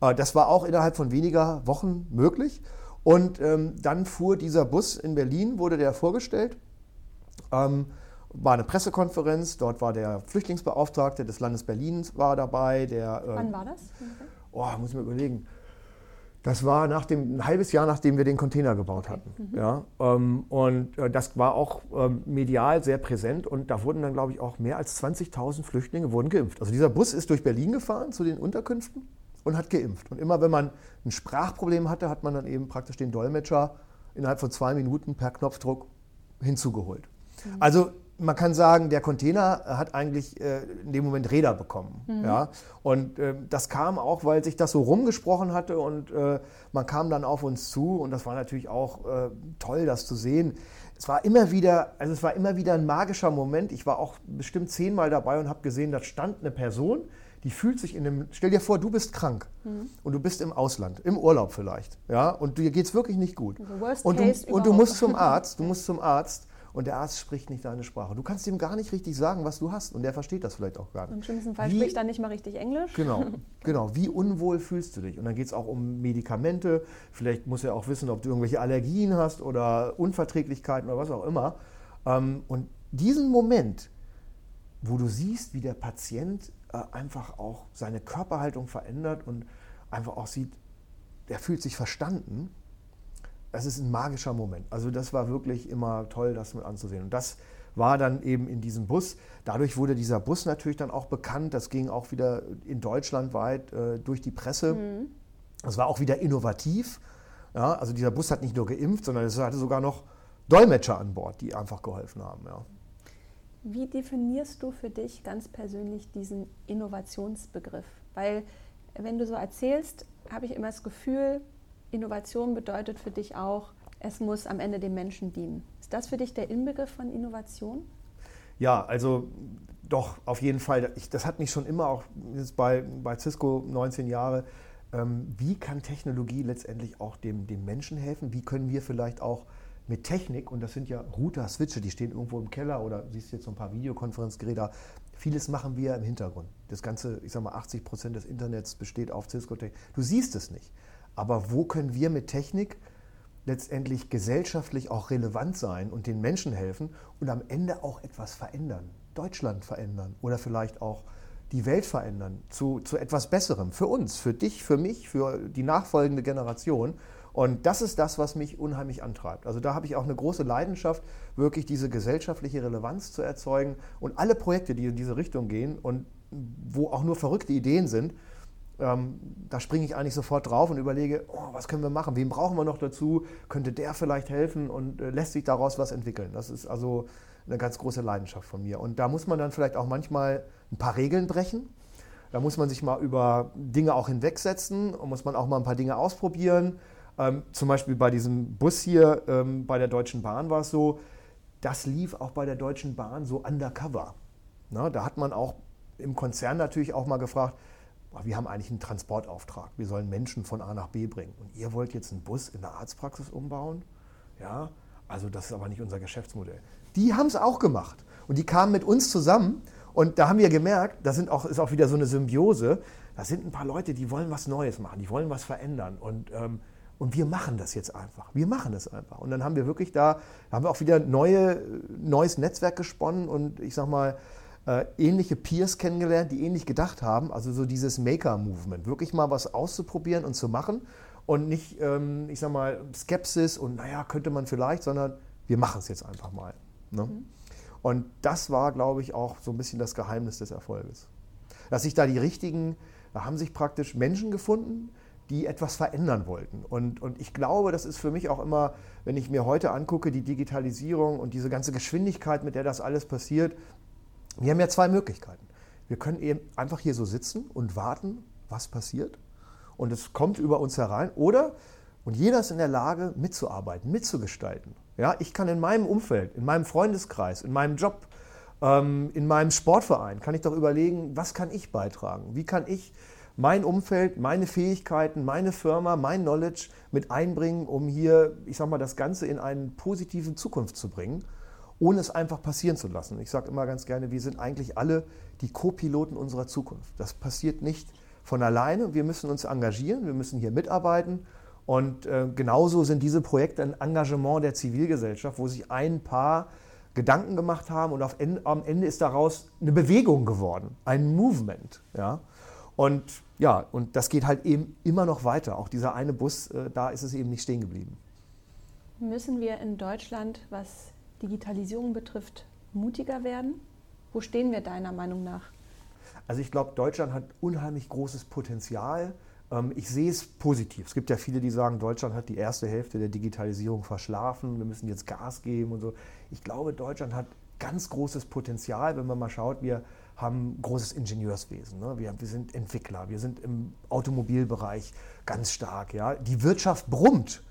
Äh, das war auch innerhalb von weniger Wochen möglich. Und ähm, dann fuhr dieser Bus in Berlin, wurde der vorgestellt. Ähm, war eine Pressekonferenz, dort war der Flüchtlingsbeauftragte des Landes Berlins war dabei. Der, ähm, Wann war das? Oh, muss ich mir überlegen. Das war nach dem, ein halbes Jahr, nachdem wir den Container gebaut okay. hatten. Mhm. Ja, ähm, und äh, das war auch ähm, medial sehr präsent und da wurden dann, glaube ich, auch mehr als 20.000 Flüchtlinge wurden geimpft. Also dieser Bus ist durch Berlin gefahren zu den Unterkünften und hat geimpft. Und immer wenn man ein Sprachproblem hatte, hat man dann eben praktisch den Dolmetscher innerhalb von zwei Minuten per Knopfdruck hinzugeholt. Mhm. Also man kann sagen, der Container hat eigentlich äh, in dem Moment Räder bekommen. Mhm. Ja? Und äh, das kam auch, weil sich das so rumgesprochen hatte und äh, man kam dann auf uns zu und das war natürlich auch äh, toll, das zu sehen. es war immer wieder, also es war immer wieder ein magischer Moment. Ich war auch bestimmt zehnmal dabei und habe gesehen, da stand eine Person, die fühlt sich in einem. Stell dir vor, du bist krank mhm. und du bist im Ausland, im Urlaub vielleicht, ja, und dir geht es wirklich nicht gut. Also und, du, und du musst zum Arzt, du musst zum Arzt und der Arzt spricht nicht deine Sprache. Du kannst ihm gar nicht richtig sagen, was du hast und der versteht das vielleicht auch gar nicht. Im schlimmsten Fall wie, spricht er nicht mal richtig Englisch. Genau, genau. Wie unwohl fühlst du dich? Und dann geht es auch um Medikamente. Vielleicht muss er auch wissen, ob du irgendwelche Allergien hast oder Unverträglichkeiten oder was auch immer. Ähm, und diesen Moment, wo du siehst, wie der Patient äh, einfach auch seine Körperhaltung verändert und einfach auch sieht, der fühlt sich verstanden, das ist ein magischer Moment. Also das war wirklich immer toll, das mit anzusehen. Und das war dann eben in diesem Bus. Dadurch wurde dieser Bus natürlich dann auch bekannt. Das ging auch wieder in Deutschland weit äh, durch die Presse. Mhm. Das war auch wieder innovativ. Ja, also dieser Bus hat nicht nur geimpft, sondern es hatte sogar noch Dolmetscher an Bord, die einfach geholfen haben. Ja. Wie definierst du für dich ganz persönlich diesen Innovationsbegriff? Weil wenn du so erzählst, habe ich immer das Gefühl, Innovation bedeutet für dich auch, es muss am Ende dem Menschen dienen. Ist das für dich der Inbegriff von Innovation? Ja, also doch, auf jeden Fall. Ich, das hat mich schon immer auch jetzt bei, bei Cisco 19 Jahre. Ähm, wie kann Technologie letztendlich auch dem, dem Menschen helfen? Wie können wir vielleicht auch mit Technik, und das sind ja Router, Switche, die stehen irgendwo im Keller oder siehst jetzt so ein paar Videokonferenzgeräte, vieles machen wir im Hintergrund. Das ganze, ich sag mal, 80 Prozent des Internets besteht auf Cisco-Technik. Du siehst es nicht. Aber wo können wir mit Technik letztendlich gesellschaftlich auch relevant sein und den Menschen helfen und am Ende auch etwas verändern? Deutschland verändern oder vielleicht auch die Welt verändern zu, zu etwas Besserem für uns, für dich, für mich, für die nachfolgende Generation. Und das ist das, was mich unheimlich antreibt. Also da habe ich auch eine große Leidenschaft, wirklich diese gesellschaftliche Relevanz zu erzeugen. Und alle Projekte, die in diese Richtung gehen und wo auch nur verrückte Ideen sind, ähm, da springe ich eigentlich sofort drauf und überlege, oh, was können wir machen? Wen brauchen wir noch dazu? Könnte der vielleicht helfen und äh, lässt sich daraus was entwickeln? Das ist also eine ganz große Leidenschaft von mir. Und da muss man dann vielleicht auch manchmal ein paar Regeln brechen. Da muss man sich mal über Dinge auch hinwegsetzen und muss man auch mal ein paar Dinge ausprobieren. Ähm, zum Beispiel bei diesem Bus hier ähm, bei der Deutschen Bahn war es so, das lief auch bei der Deutschen Bahn so undercover. Na, da hat man auch im Konzern natürlich auch mal gefragt, wir haben eigentlich einen Transportauftrag. Wir sollen Menschen von A nach B bringen. Und ihr wollt jetzt einen Bus in der Arztpraxis umbauen? Ja, also das ist aber nicht unser Geschäftsmodell. Die haben es auch gemacht. Und die kamen mit uns zusammen. Und da haben wir gemerkt, das sind auch, ist auch wieder so eine Symbiose. Da sind ein paar Leute, die wollen was Neues machen, die wollen was verändern. Und, ähm, und wir machen das jetzt einfach. Wir machen das einfach. Und dann haben wir wirklich da, haben wir auch wieder neue, neues Netzwerk gesponnen. Und ich sag mal, äh, ähnliche Peers kennengelernt, die ähnlich gedacht haben. Also so dieses Maker-Movement, wirklich mal was auszuprobieren und zu machen und nicht, ähm, ich sag mal, Skepsis und naja, könnte man vielleicht, sondern wir machen es jetzt einfach mal. Ne? Mhm. Und das war, glaube ich, auch so ein bisschen das Geheimnis des Erfolges. Dass sich da die richtigen, da haben sich praktisch Menschen gefunden, die etwas verändern wollten. Und, und ich glaube, das ist für mich auch immer, wenn ich mir heute angucke, die Digitalisierung und diese ganze Geschwindigkeit, mit der das alles passiert, wir haben ja zwei Möglichkeiten. Wir können eben einfach hier so sitzen und warten, was passiert. Und es kommt über uns herein. Oder, und jeder ist in der Lage, mitzuarbeiten, mitzugestalten. Ja, ich kann in meinem Umfeld, in meinem Freundeskreis, in meinem Job, ähm, in meinem Sportverein, kann ich doch überlegen, was kann ich beitragen? Wie kann ich mein Umfeld, meine Fähigkeiten, meine Firma, mein Knowledge mit einbringen, um hier, ich sag mal, das Ganze in eine positive Zukunft zu bringen ohne es einfach passieren zu lassen. Ich sage immer ganz gerne, wir sind eigentlich alle die Co-Piloten unserer Zukunft. Das passiert nicht von alleine. Wir müssen uns engagieren, wir müssen hier mitarbeiten. Und äh, genauso sind diese Projekte ein Engagement der Zivilgesellschaft, wo sich ein paar Gedanken gemacht haben und Ende, am Ende ist daraus eine Bewegung geworden, ein Movement. Ja? Und ja, und das geht halt eben immer noch weiter. Auch dieser eine Bus, äh, da ist es eben nicht stehen geblieben. Müssen wir in Deutschland, was Digitalisierung betrifft, mutiger werden? Wo stehen wir deiner Meinung nach? Also ich glaube, Deutschland hat unheimlich großes Potenzial. Ähm, ich sehe es positiv. Es gibt ja viele, die sagen, Deutschland hat die erste Hälfte der Digitalisierung verschlafen, wir müssen jetzt Gas geben und so. Ich glaube, Deutschland hat ganz großes Potenzial, wenn man mal schaut, wir haben großes Ingenieurswesen. Ne? Wir, wir, sind Entwickler, wir sind im Automobilbereich ganz stark. Ja? Die Wirtschaft brummt.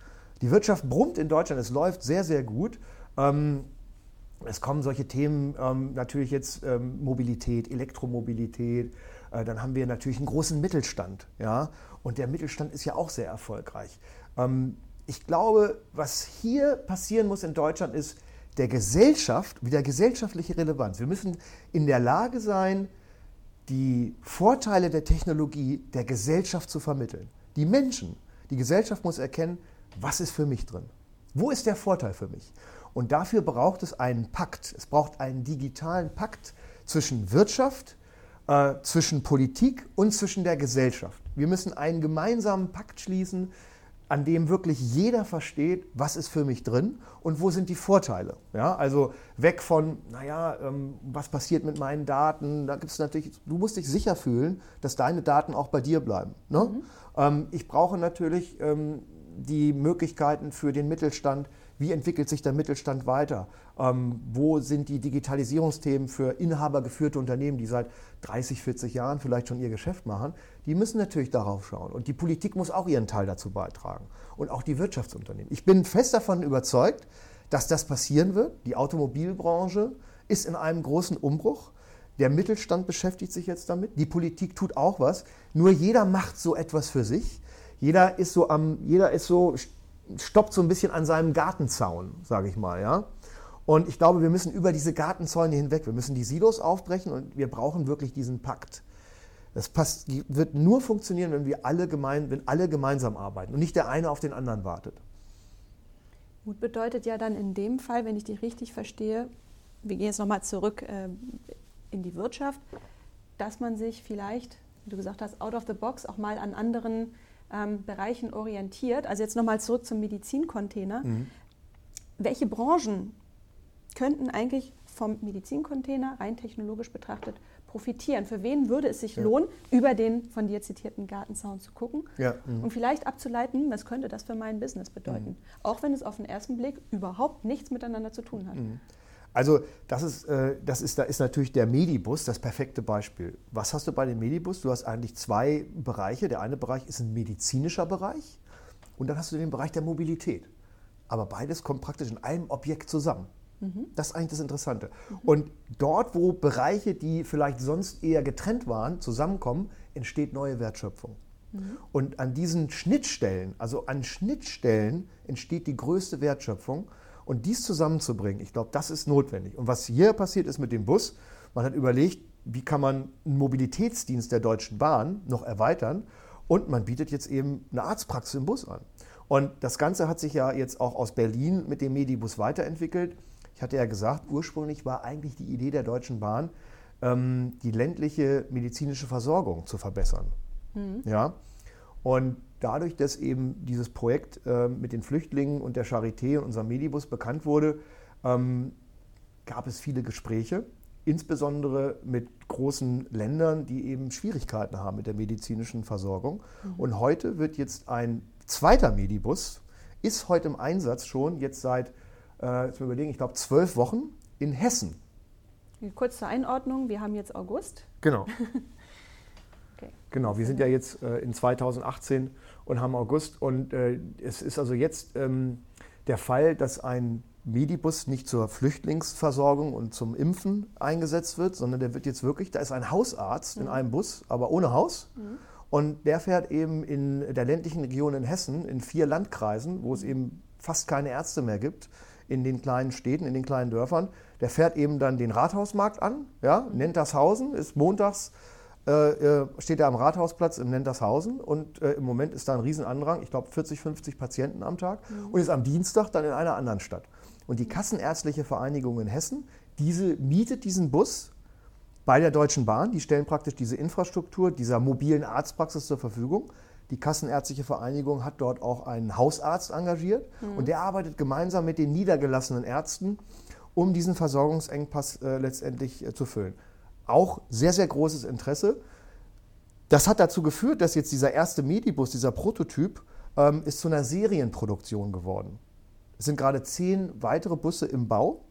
Die Wirtschaft brummt in Deutschland, es läuft sehr, sehr gut. Ähm, es kommen solche Themen ähm, natürlich jetzt ähm, Mobilität, Elektromobilität. Äh, dann haben wir natürlich einen großen Mittelstand. Ja? Und der Mittelstand ist ja auch sehr erfolgreich. Ähm, ich glaube, was hier passieren muss in Deutschland ist, der Gesellschaft, wieder gesellschaftliche Relevanz. Wir müssen in der Lage sein, die Vorteile der Technologie der Gesellschaft zu vermitteln. Die Menschen, die Gesellschaft muss erkennen, was ist für mich drin? Wo ist der Vorteil für mich? Und dafür braucht es einen Pakt. Es braucht einen digitalen Pakt zwischen Wirtschaft, äh, zwischen Politik und zwischen der Gesellschaft. Wir müssen einen gemeinsamen Pakt schließen, an dem wirklich jeder versteht, was ist für mich drin und wo sind die Vorteile. Ja, also weg von, naja, ähm, was passiert mit meinen Daten? Da gibt es natürlich, du musst dich sicher fühlen, dass deine Daten auch bei dir bleiben. Ne? Mhm. Ähm, ich brauche natürlich ähm, die Möglichkeiten für den Mittelstand, wie entwickelt sich der Mittelstand weiter? Ähm, wo sind die Digitalisierungsthemen für inhabergeführte Unternehmen, die seit 30, 40 Jahren vielleicht schon ihr Geschäft machen? Die müssen natürlich darauf schauen. Und die Politik muss auch ihren Teil dazu beitragen. Und auch die Wirtschaftsunternehmen. Ich bin fest davon überzeugt, dass das passieren wird. Die Automobilbranche ist in einem großen Umbruch. Der Mittelstand beschäftigt sich jetzt damit. Die Politik tut auch was. Nur jeder macht so etwas für sich. Jeder ist so am, jeder ist so stoppt so ein bisschen an seinem Gartenzaun, sage ich mal, ja. Und ich glaube, wir müssen über diese Gartenzäune hinweg, wir müssen die Silos aufbrechen und wir brauchen wirklich diesen Pakt. Das passt, wird nur funktionieren, wenn wir alle, gemein, wenn alle gemeinsam arbeiten und nicht der eine auf den anderen wartet. Mut bedeutet ja dann in dem Fall, wenn ich dich richtig verstehe, wir gehen jetzt nochmal zurück äh, in die Wirtschaft, dass man sich vielleicht, wie du gesagt hast, out of the box auch mal an anderen ähm, Bereichen orientiert. Also jetzt nochmal zurück zum Medizincontainer. Mhm. Welche Branchen könnten eigentlich vom Medizincontainer rein technologisch betrachtet profitieren? Für wen würde es sich ja. lohnen, über den von dir zitierten Gartenzaun zu gucken ja. mhm. und vielleicht abzuleiten, was könnte das für mein Business bedeuten? Mhm. Auch wenn es auf den ersten Blick überhaupt nichts miteinander zu tun hat. Also das ist, äh, das ist, da ist natürlich der Medibus das perfekte Beispiel. Was hast du bei dem Medibus? Du hast eigentlich zwei Bereiche. Der eine Bereich ist ein medizinischer Bereich und dann hast du den Bereich der Mobilität. Aber beides kommt praktisch in einem Objekt zusammen. Mhm. Das ist eigentlich das Interessante. Mhm. Und dort, wo Bereiche, die vielleicht sonst eher getrennt waren, zusammenkommen, entsteht neue Wertschöpfung. Mhm. Und an diesen Schnittstellen, also an Schnittstellen entsteht die größte Wertschöpfung. Und dies zusammenzubringen, ich glaube, das ist notwendig. Und was hier passiert ist mit dem Bus, man hat überlegt, wie kann man einen Mobilitätsdienst der Deutschen Bahn noch erweitern und man bietet jetzt eben eine Arztpraxis im Bus an. Und das Ganze hat sich ja jetzt auch aus Berlin mit dem Medibus weiterentwickelt. Ich hatte ja gesagt, ursprünglich war eigentlich die Idee der Deutschen Bahn, ähm, die ländliche medizinische Versorgung zu verbessern. Mhm. Ja? Und dadurch, dass eben dieses Projekt äh, mit den Flüchtlingen und der Charité und unserem Medibus bekannt wurde, ähm, gab es viele Gespräche, insbesondere mit großen Ländern, die eben Schwierigkeiten haben mit der medizinischen Versorgung. Mhm. Und heute wird jetzt ein zweiter Medibus, ist heute im Einsatz schon, jetzt seit, äh, jetzt mal überlegen, ich glaube zwölf Wochen in Hessen. Kurz zur Einordnung, wir haben jetzt August. Genau. okay. Genau, wir sind ja jetzt äh, in 2018 und haben August. Und äh, es ist also jetzt ähm, der Fall, dass ein Medibus nicht zur Flüchtlingsversorgung und zum Impfen eingesetzt wird, sondern der wird jetzt wirklich, da ist ein Hausarzt mhm. in einem Bus, aber ohne Haus. Mhm. Und der fährt eben in der ländlichen Region in Hessen, in vier Landkreisen, wo es eben fast keine Ärzte mehr gibt, in den kleinen Städten, in den kleinen Dörfern. Der fährt eben dann den Rathausmarkt an, ja, nennt das Hausen, ist montags äh, äh, steht er am Rathausplatz in Nentershausen und äh, im Moment ist da ein Riesenandrang, ich glaube 40, 50 Patienten am Tag mhm. und ist am Dienstag dann in einer anderen Stadt. Und die Kassenärztliche Vereinigung in Hessen, diese mietet diesen Bus bei der Deutschen Bahn, die stellen praktisch diese Infrastruktur dieser mobilen Arztpraxis zur Verfügung. Die Kassenärztliche Vereinigung hat dort auch einen Hausarzt engagiert mhm. und der arbeitet gemeinsam mit den niedergelassenen Ärzten, um diesen Versorgungsengpass äh, letztendlich äh, zu füllen auch sehr, sehr großes Interesse. Das hat dazu geführt, dass jetzt dieser erste Medibus, dieser Prototyp, ähm, ist zu einer Serienproduktion geworden. Es sind gerade zehn weitere Busse im Bau.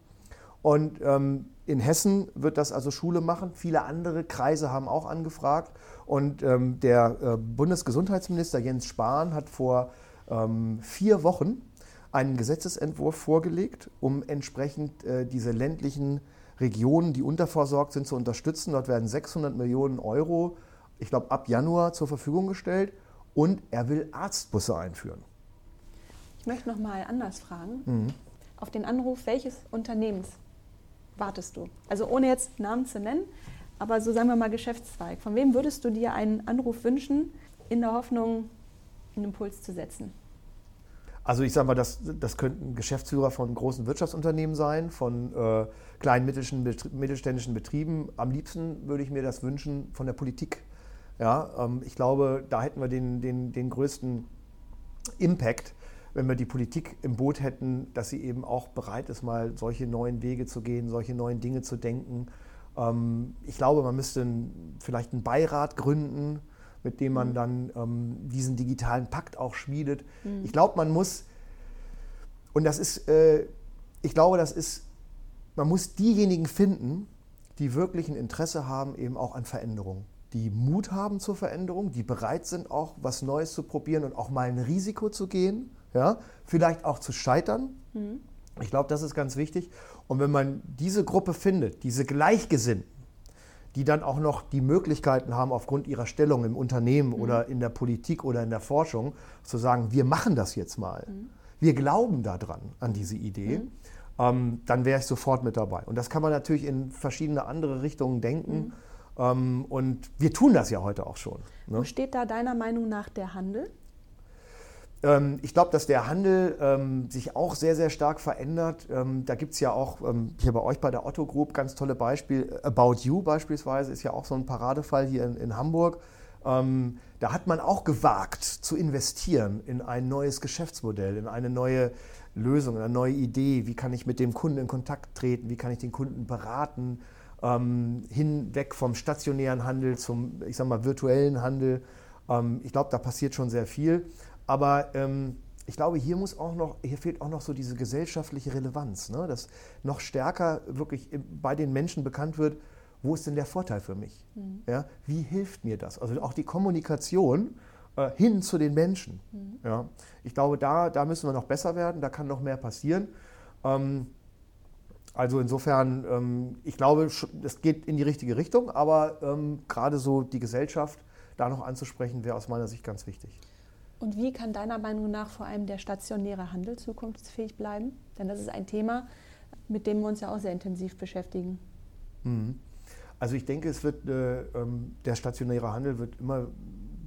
Und ähm, in Hessen wird das also Schule machen. Viele andere Kreise haben auch angefragt. Und ähm, der äh, Bundesgesundheitsminister Jens Spahn hat vor ähm, vier Wochen einen Gesetzesentwurf vorgelegt, um entsprechend äh, diese ländlichen Regionen, die unterversorgt sind, zu unterstützen. Dort werden 600 Millionen Euro, ich glaube, ab Januar zur Verfügung gestellt. Und er will Arztbusse einführen. Ich möchte noch mal anders fragen. Mhm. Auf den Anruf welches Unternehmens wartest du? Also ohne jetzt Namen zu nennen, aber so sagen wir mal Geschäftszweig. Von wem würdest du dir einen Anruf wünschen, in der Hoffnung, einen Impuls zu setzen? Also ich sage mal, das, das könnten Geschäftsführer von großen Wirtschaftsunternehmen sein, von äh, kleinen mittelständischen Betrieben. Am liebsten würde ich mir das wünschen von der Politik. Ja, ähm, ich glaube, da hätten wir den, den, den größten Impact, wenn wir die Politik im Boot hätten, dass sie eben auch bereit ist, mal solche neuen Wege zu gehen, solche neuen Dinge zu denken. Ähm, ich glaube, man müsste vielleicht einen Beirat gründen, mit dem man mhm. dann ähm, diesen digitalen Pakt auch schmiedet. Mhm. Ich glaube, man muss, und das ist, äh, ich glaube, das ist, man muss diejenigen finden, die wirklich ein Interesse haben, eben auch an Veränderung die Mut haben zur Veränderung, die bereit sind, auch was Neues zu probieren und auch mal ein Risiko zu gehen, ja, vielleicht auch zu scheitern. Mhm. Ich glaube, das ist ganz wichtig. Und wenn man diese Gruppe findet, diese Gleichgesinnten, die dann auch noch die Möglichkeiten haben, aufgrund ihrer Stellung im Unternehmen mhm. oder in der Politik oder in der Forschung, zu sagen, wir machen das jetzt mal. Mhm. Wir glauben daran, an diese Idee. Mhm. Ähm, dann wäre ich sofort mit dabei. Und das kann man natürlich in verschiedene andere Richtungen denken. Mhm. Ähm, und wir tun das ja heute auch schon. Ne? Wo steht da deiner Meinung nach der Handel? Ähm, ich glaube, dass der Handel ähm, sich auch sehr, sehr stark verändert. Ähm, da gibt es ja auch ähm, hier bei euch bei der Otto Group ganz tolle Beispiele. About You beispielsweise ist ja auch so ein Paradefall hier in, in Hamburg. Ähm, da hat man auch gewagt zu investieren in ein neues Geschäftsmodell, in eine neue Lösung, eine neue Idee. Wie kann ich mit dem Kunden in Kontakt treten? Wie kann ich den Kunden beraten? ähm, hinweg vom stationären Handel zum, ich sag mal, virtuellen Handel. Ich glaube, da passiert schon sehr viel. Aber ähm, ich glaube, hier muss auch noch, hier fehlt auch noch so diese gesellschaftliche Relevanz, ne? dass noch stärker wirklich bei den Menschen bekannt wird, wo ist denn der Vorteil für mich? Mhm. Ja? Wie hilft mir das? Also auch die Kommunikation äh, hin zu den Menschen. Mhm. Ja? Ich glaube, da, da müssen wir noch besser werden, da kann noch mehr passieren. Ähm, also insofern, ähm, ich glaube, es geht in die richtige Richtung, aber ähm, gerade so die Gesellschaft da noch anzusprechen, wäre aus meiner Sicht ganz wichtig. Und wie kann deiner Meinung nach vor allem der stationäre Handel zukunftsfähig bleiben? Denn das ist ein Thema, mit dem wir uns ja auch sehr intensiv beschäftigen. Mhm. Also ich denke, es wird, äh, ähm, der stationäre Handel wird immer,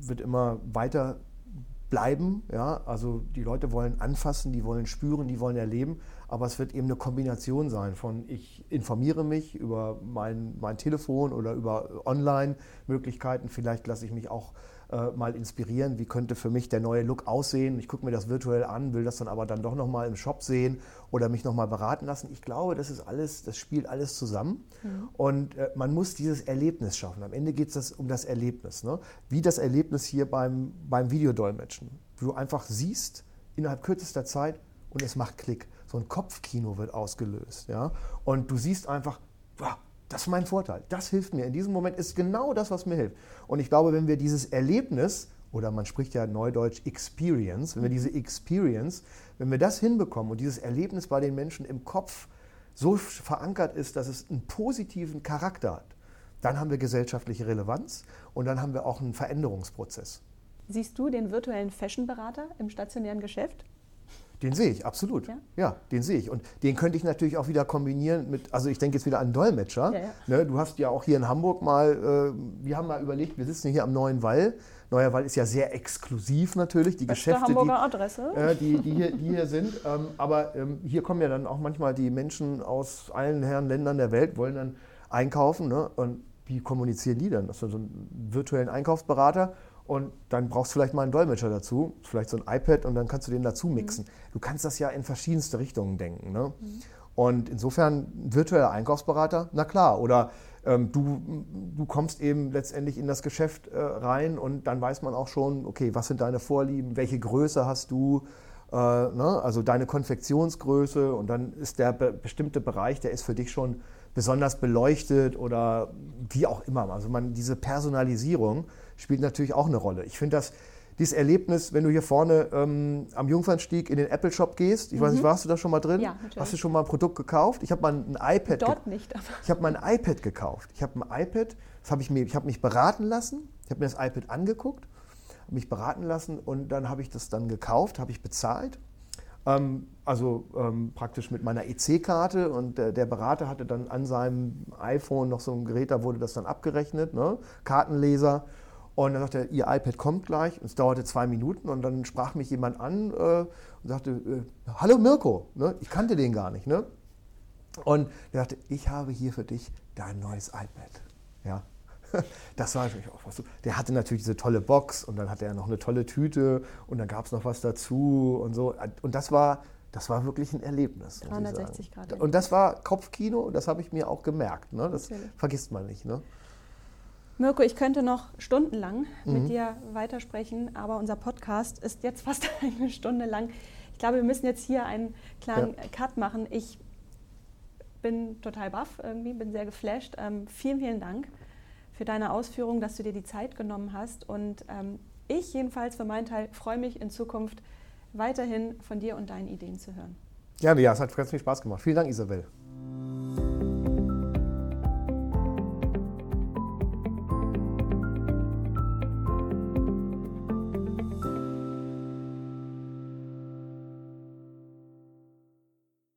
wird immer weiter bleiben. Ja? Also die Leute wollen anfassen, die wollen spüren, die wollen erleben. Aber es wird eben eine Kombination sein von ich informiere mich über mein, mein Telefon oder über Online-Möglichkeiten. Vielleicht lasse ich mich auch äh, mal inspirieren, wie könnte für mich der neue Look aussehen. Ich gucke mir das virtuell an, will das dann aber dann doch nochmal im Shop sehen oder mich nochmal beraten lassen. Ich glaube, das ist alles, das spielt alles zusammen. Mhm. Und äh, man muss dieses Erlebnis schaffen. Am Ende geht es um das Erlebnis. Ne? Wie das Erlebnis hier beim, beim Videodolmetschen. Du einfach siehst innerhalb kürzester Zeit und es macht Klick. So ein Kopfkino wird ausgelöst. Ja? Und du siehst einfach, wow, das ist mein Vorteil. Das hilft mir. In diesem Moment ist genau das, was mir hilft. Und ich glaube, wenn wir dieses Erlebnis, oder man spricht ja neudeutsch Experience, wenn wir diese Experience, wenn wir das hinbekommen und dieses Erlebnis bei den Menschen im Kopf so verankert ist, dass es einen positiven Charakter hat, dann haben wir gesellschaftliche Relevanz und dann haben wir auch einen Veränderungsprozess. Siehst du den virtuellen Fashion-Berater im stationären Geschäft? Den sehe ich, absolut. Ja? ja? den sehe ich. Und den könnte ich natürlich auch wieder kombinieren mit, also ich denke jetzt wieder an Dolmetscher. Ja, ja. Ne, du hast ja auch hier in Hamburg mal, äh, wir haben mal überlegt, wir sitzen hier am Neuen Wall. Neuer Wall ist ja sehr exklusiv natürlich, die Beste Geschäfte, Hamburger die, Adresse. Äh, die, die, hier, die hier sind. Ähm, aber ähm, hier kommen ja dann auch manchmal die Menschen aus allen Herren Ländern der Welt, wollen dann einkaufen. Ne? Und wie kommunizieren die dann? Das ist so einen virtuellen Einkaufsberater und dann brauchst du vielleicht mal einen Dolmetscher dazu, vielleicht so ein iPad und dann kannst du den dazu mhm. mixen. Mhm. Du kannst das ja in verschiedenste Richtungen denken. Ne? Mhm. Und insofern virtueller Einkaufsberater, na klar. Oder ähm, du, du kommst eben letztendlich in das Geschäft äh, rein und dann weiß man auch schon, okay, was sind deine Vorlieben, welche Größe hast du, äh, ne? also deine Konfektionsgröße und dann ist der be bestimmte Bereich, der ist für dich schon besonders beleuchtet oder wie auch immer. Also man, diese Personalisierung spielt natürlich auch eine Rolle. Ich finde das dieses Erlebnis, wenn du hier vorne ähm, am Jungfernstieg in den Apple Shop gehst. Ich mhm. weiß nicht, mhm. warst du da schon mal drin? Ja, natürlich. Hast du schon mal ein Produkt gekauft? Ich habe mal ein iPad. Dort nicht. Aber. Ich habe mal ein iPad gekauft. Ich habe ein iPad, das habe ich mir, ich habe mich beraten lassen. Ich habe mir das iPad angeguckt, habe mich beraten lassen und dann habe ich das dann gekauft, habe ich bezahlt. Ähm, also ähm, praktisch mit meiner EC-Karte und der, der, Berater hatte dann an seinem iPhone noch so ein Gerät, da wurde das dann abgerechnet, ne? Kartenleser. Und dann sagte er, Ihr iPad kommt gleich. Und es dauerte zwei Minuten und dann sprach mich jemand an äh, und sagte, äh, Hallo Mirko, ne? ich kannte den gar nicht. Ne? Und er sagte, ich habe hier für dich dein neues iPad. Ja. Das war natürlich auch was. Der hatte natürlich diese tolle Box und dann hatte er noch eine tolle Tüte und dann gab es noch was dazu und so. Und das war, das war wirklich ein Erlebnis. 360 Grad. Und das war Kopfkino, das habe ich mir auch gemerkt. Ne? Das Natürlich. vergisst man nicht. Ne? Mirko, ich könnte noch stundenlang mhm. mit dir weitersprechen, aber unser Podcast ist jetzt fast eine Stunde lang. Ich glaube, wir müssen jetzt hier einen kleinen ja. Cut machen. Ich bin total baff irgendwie, bin sehr geflasht. Ähm, vielen, vielen Dank für deine Ausführungen, dass du dir die Zeit genommen hast. Und ähm, ich jedenfalls für meinen Teil freue mich in Zukunft weiterhin von dir und deinen Ideen zu hören. Gerne, ja, es hat ganz viel Spaß gemacht. Vielen Dank, Isabel.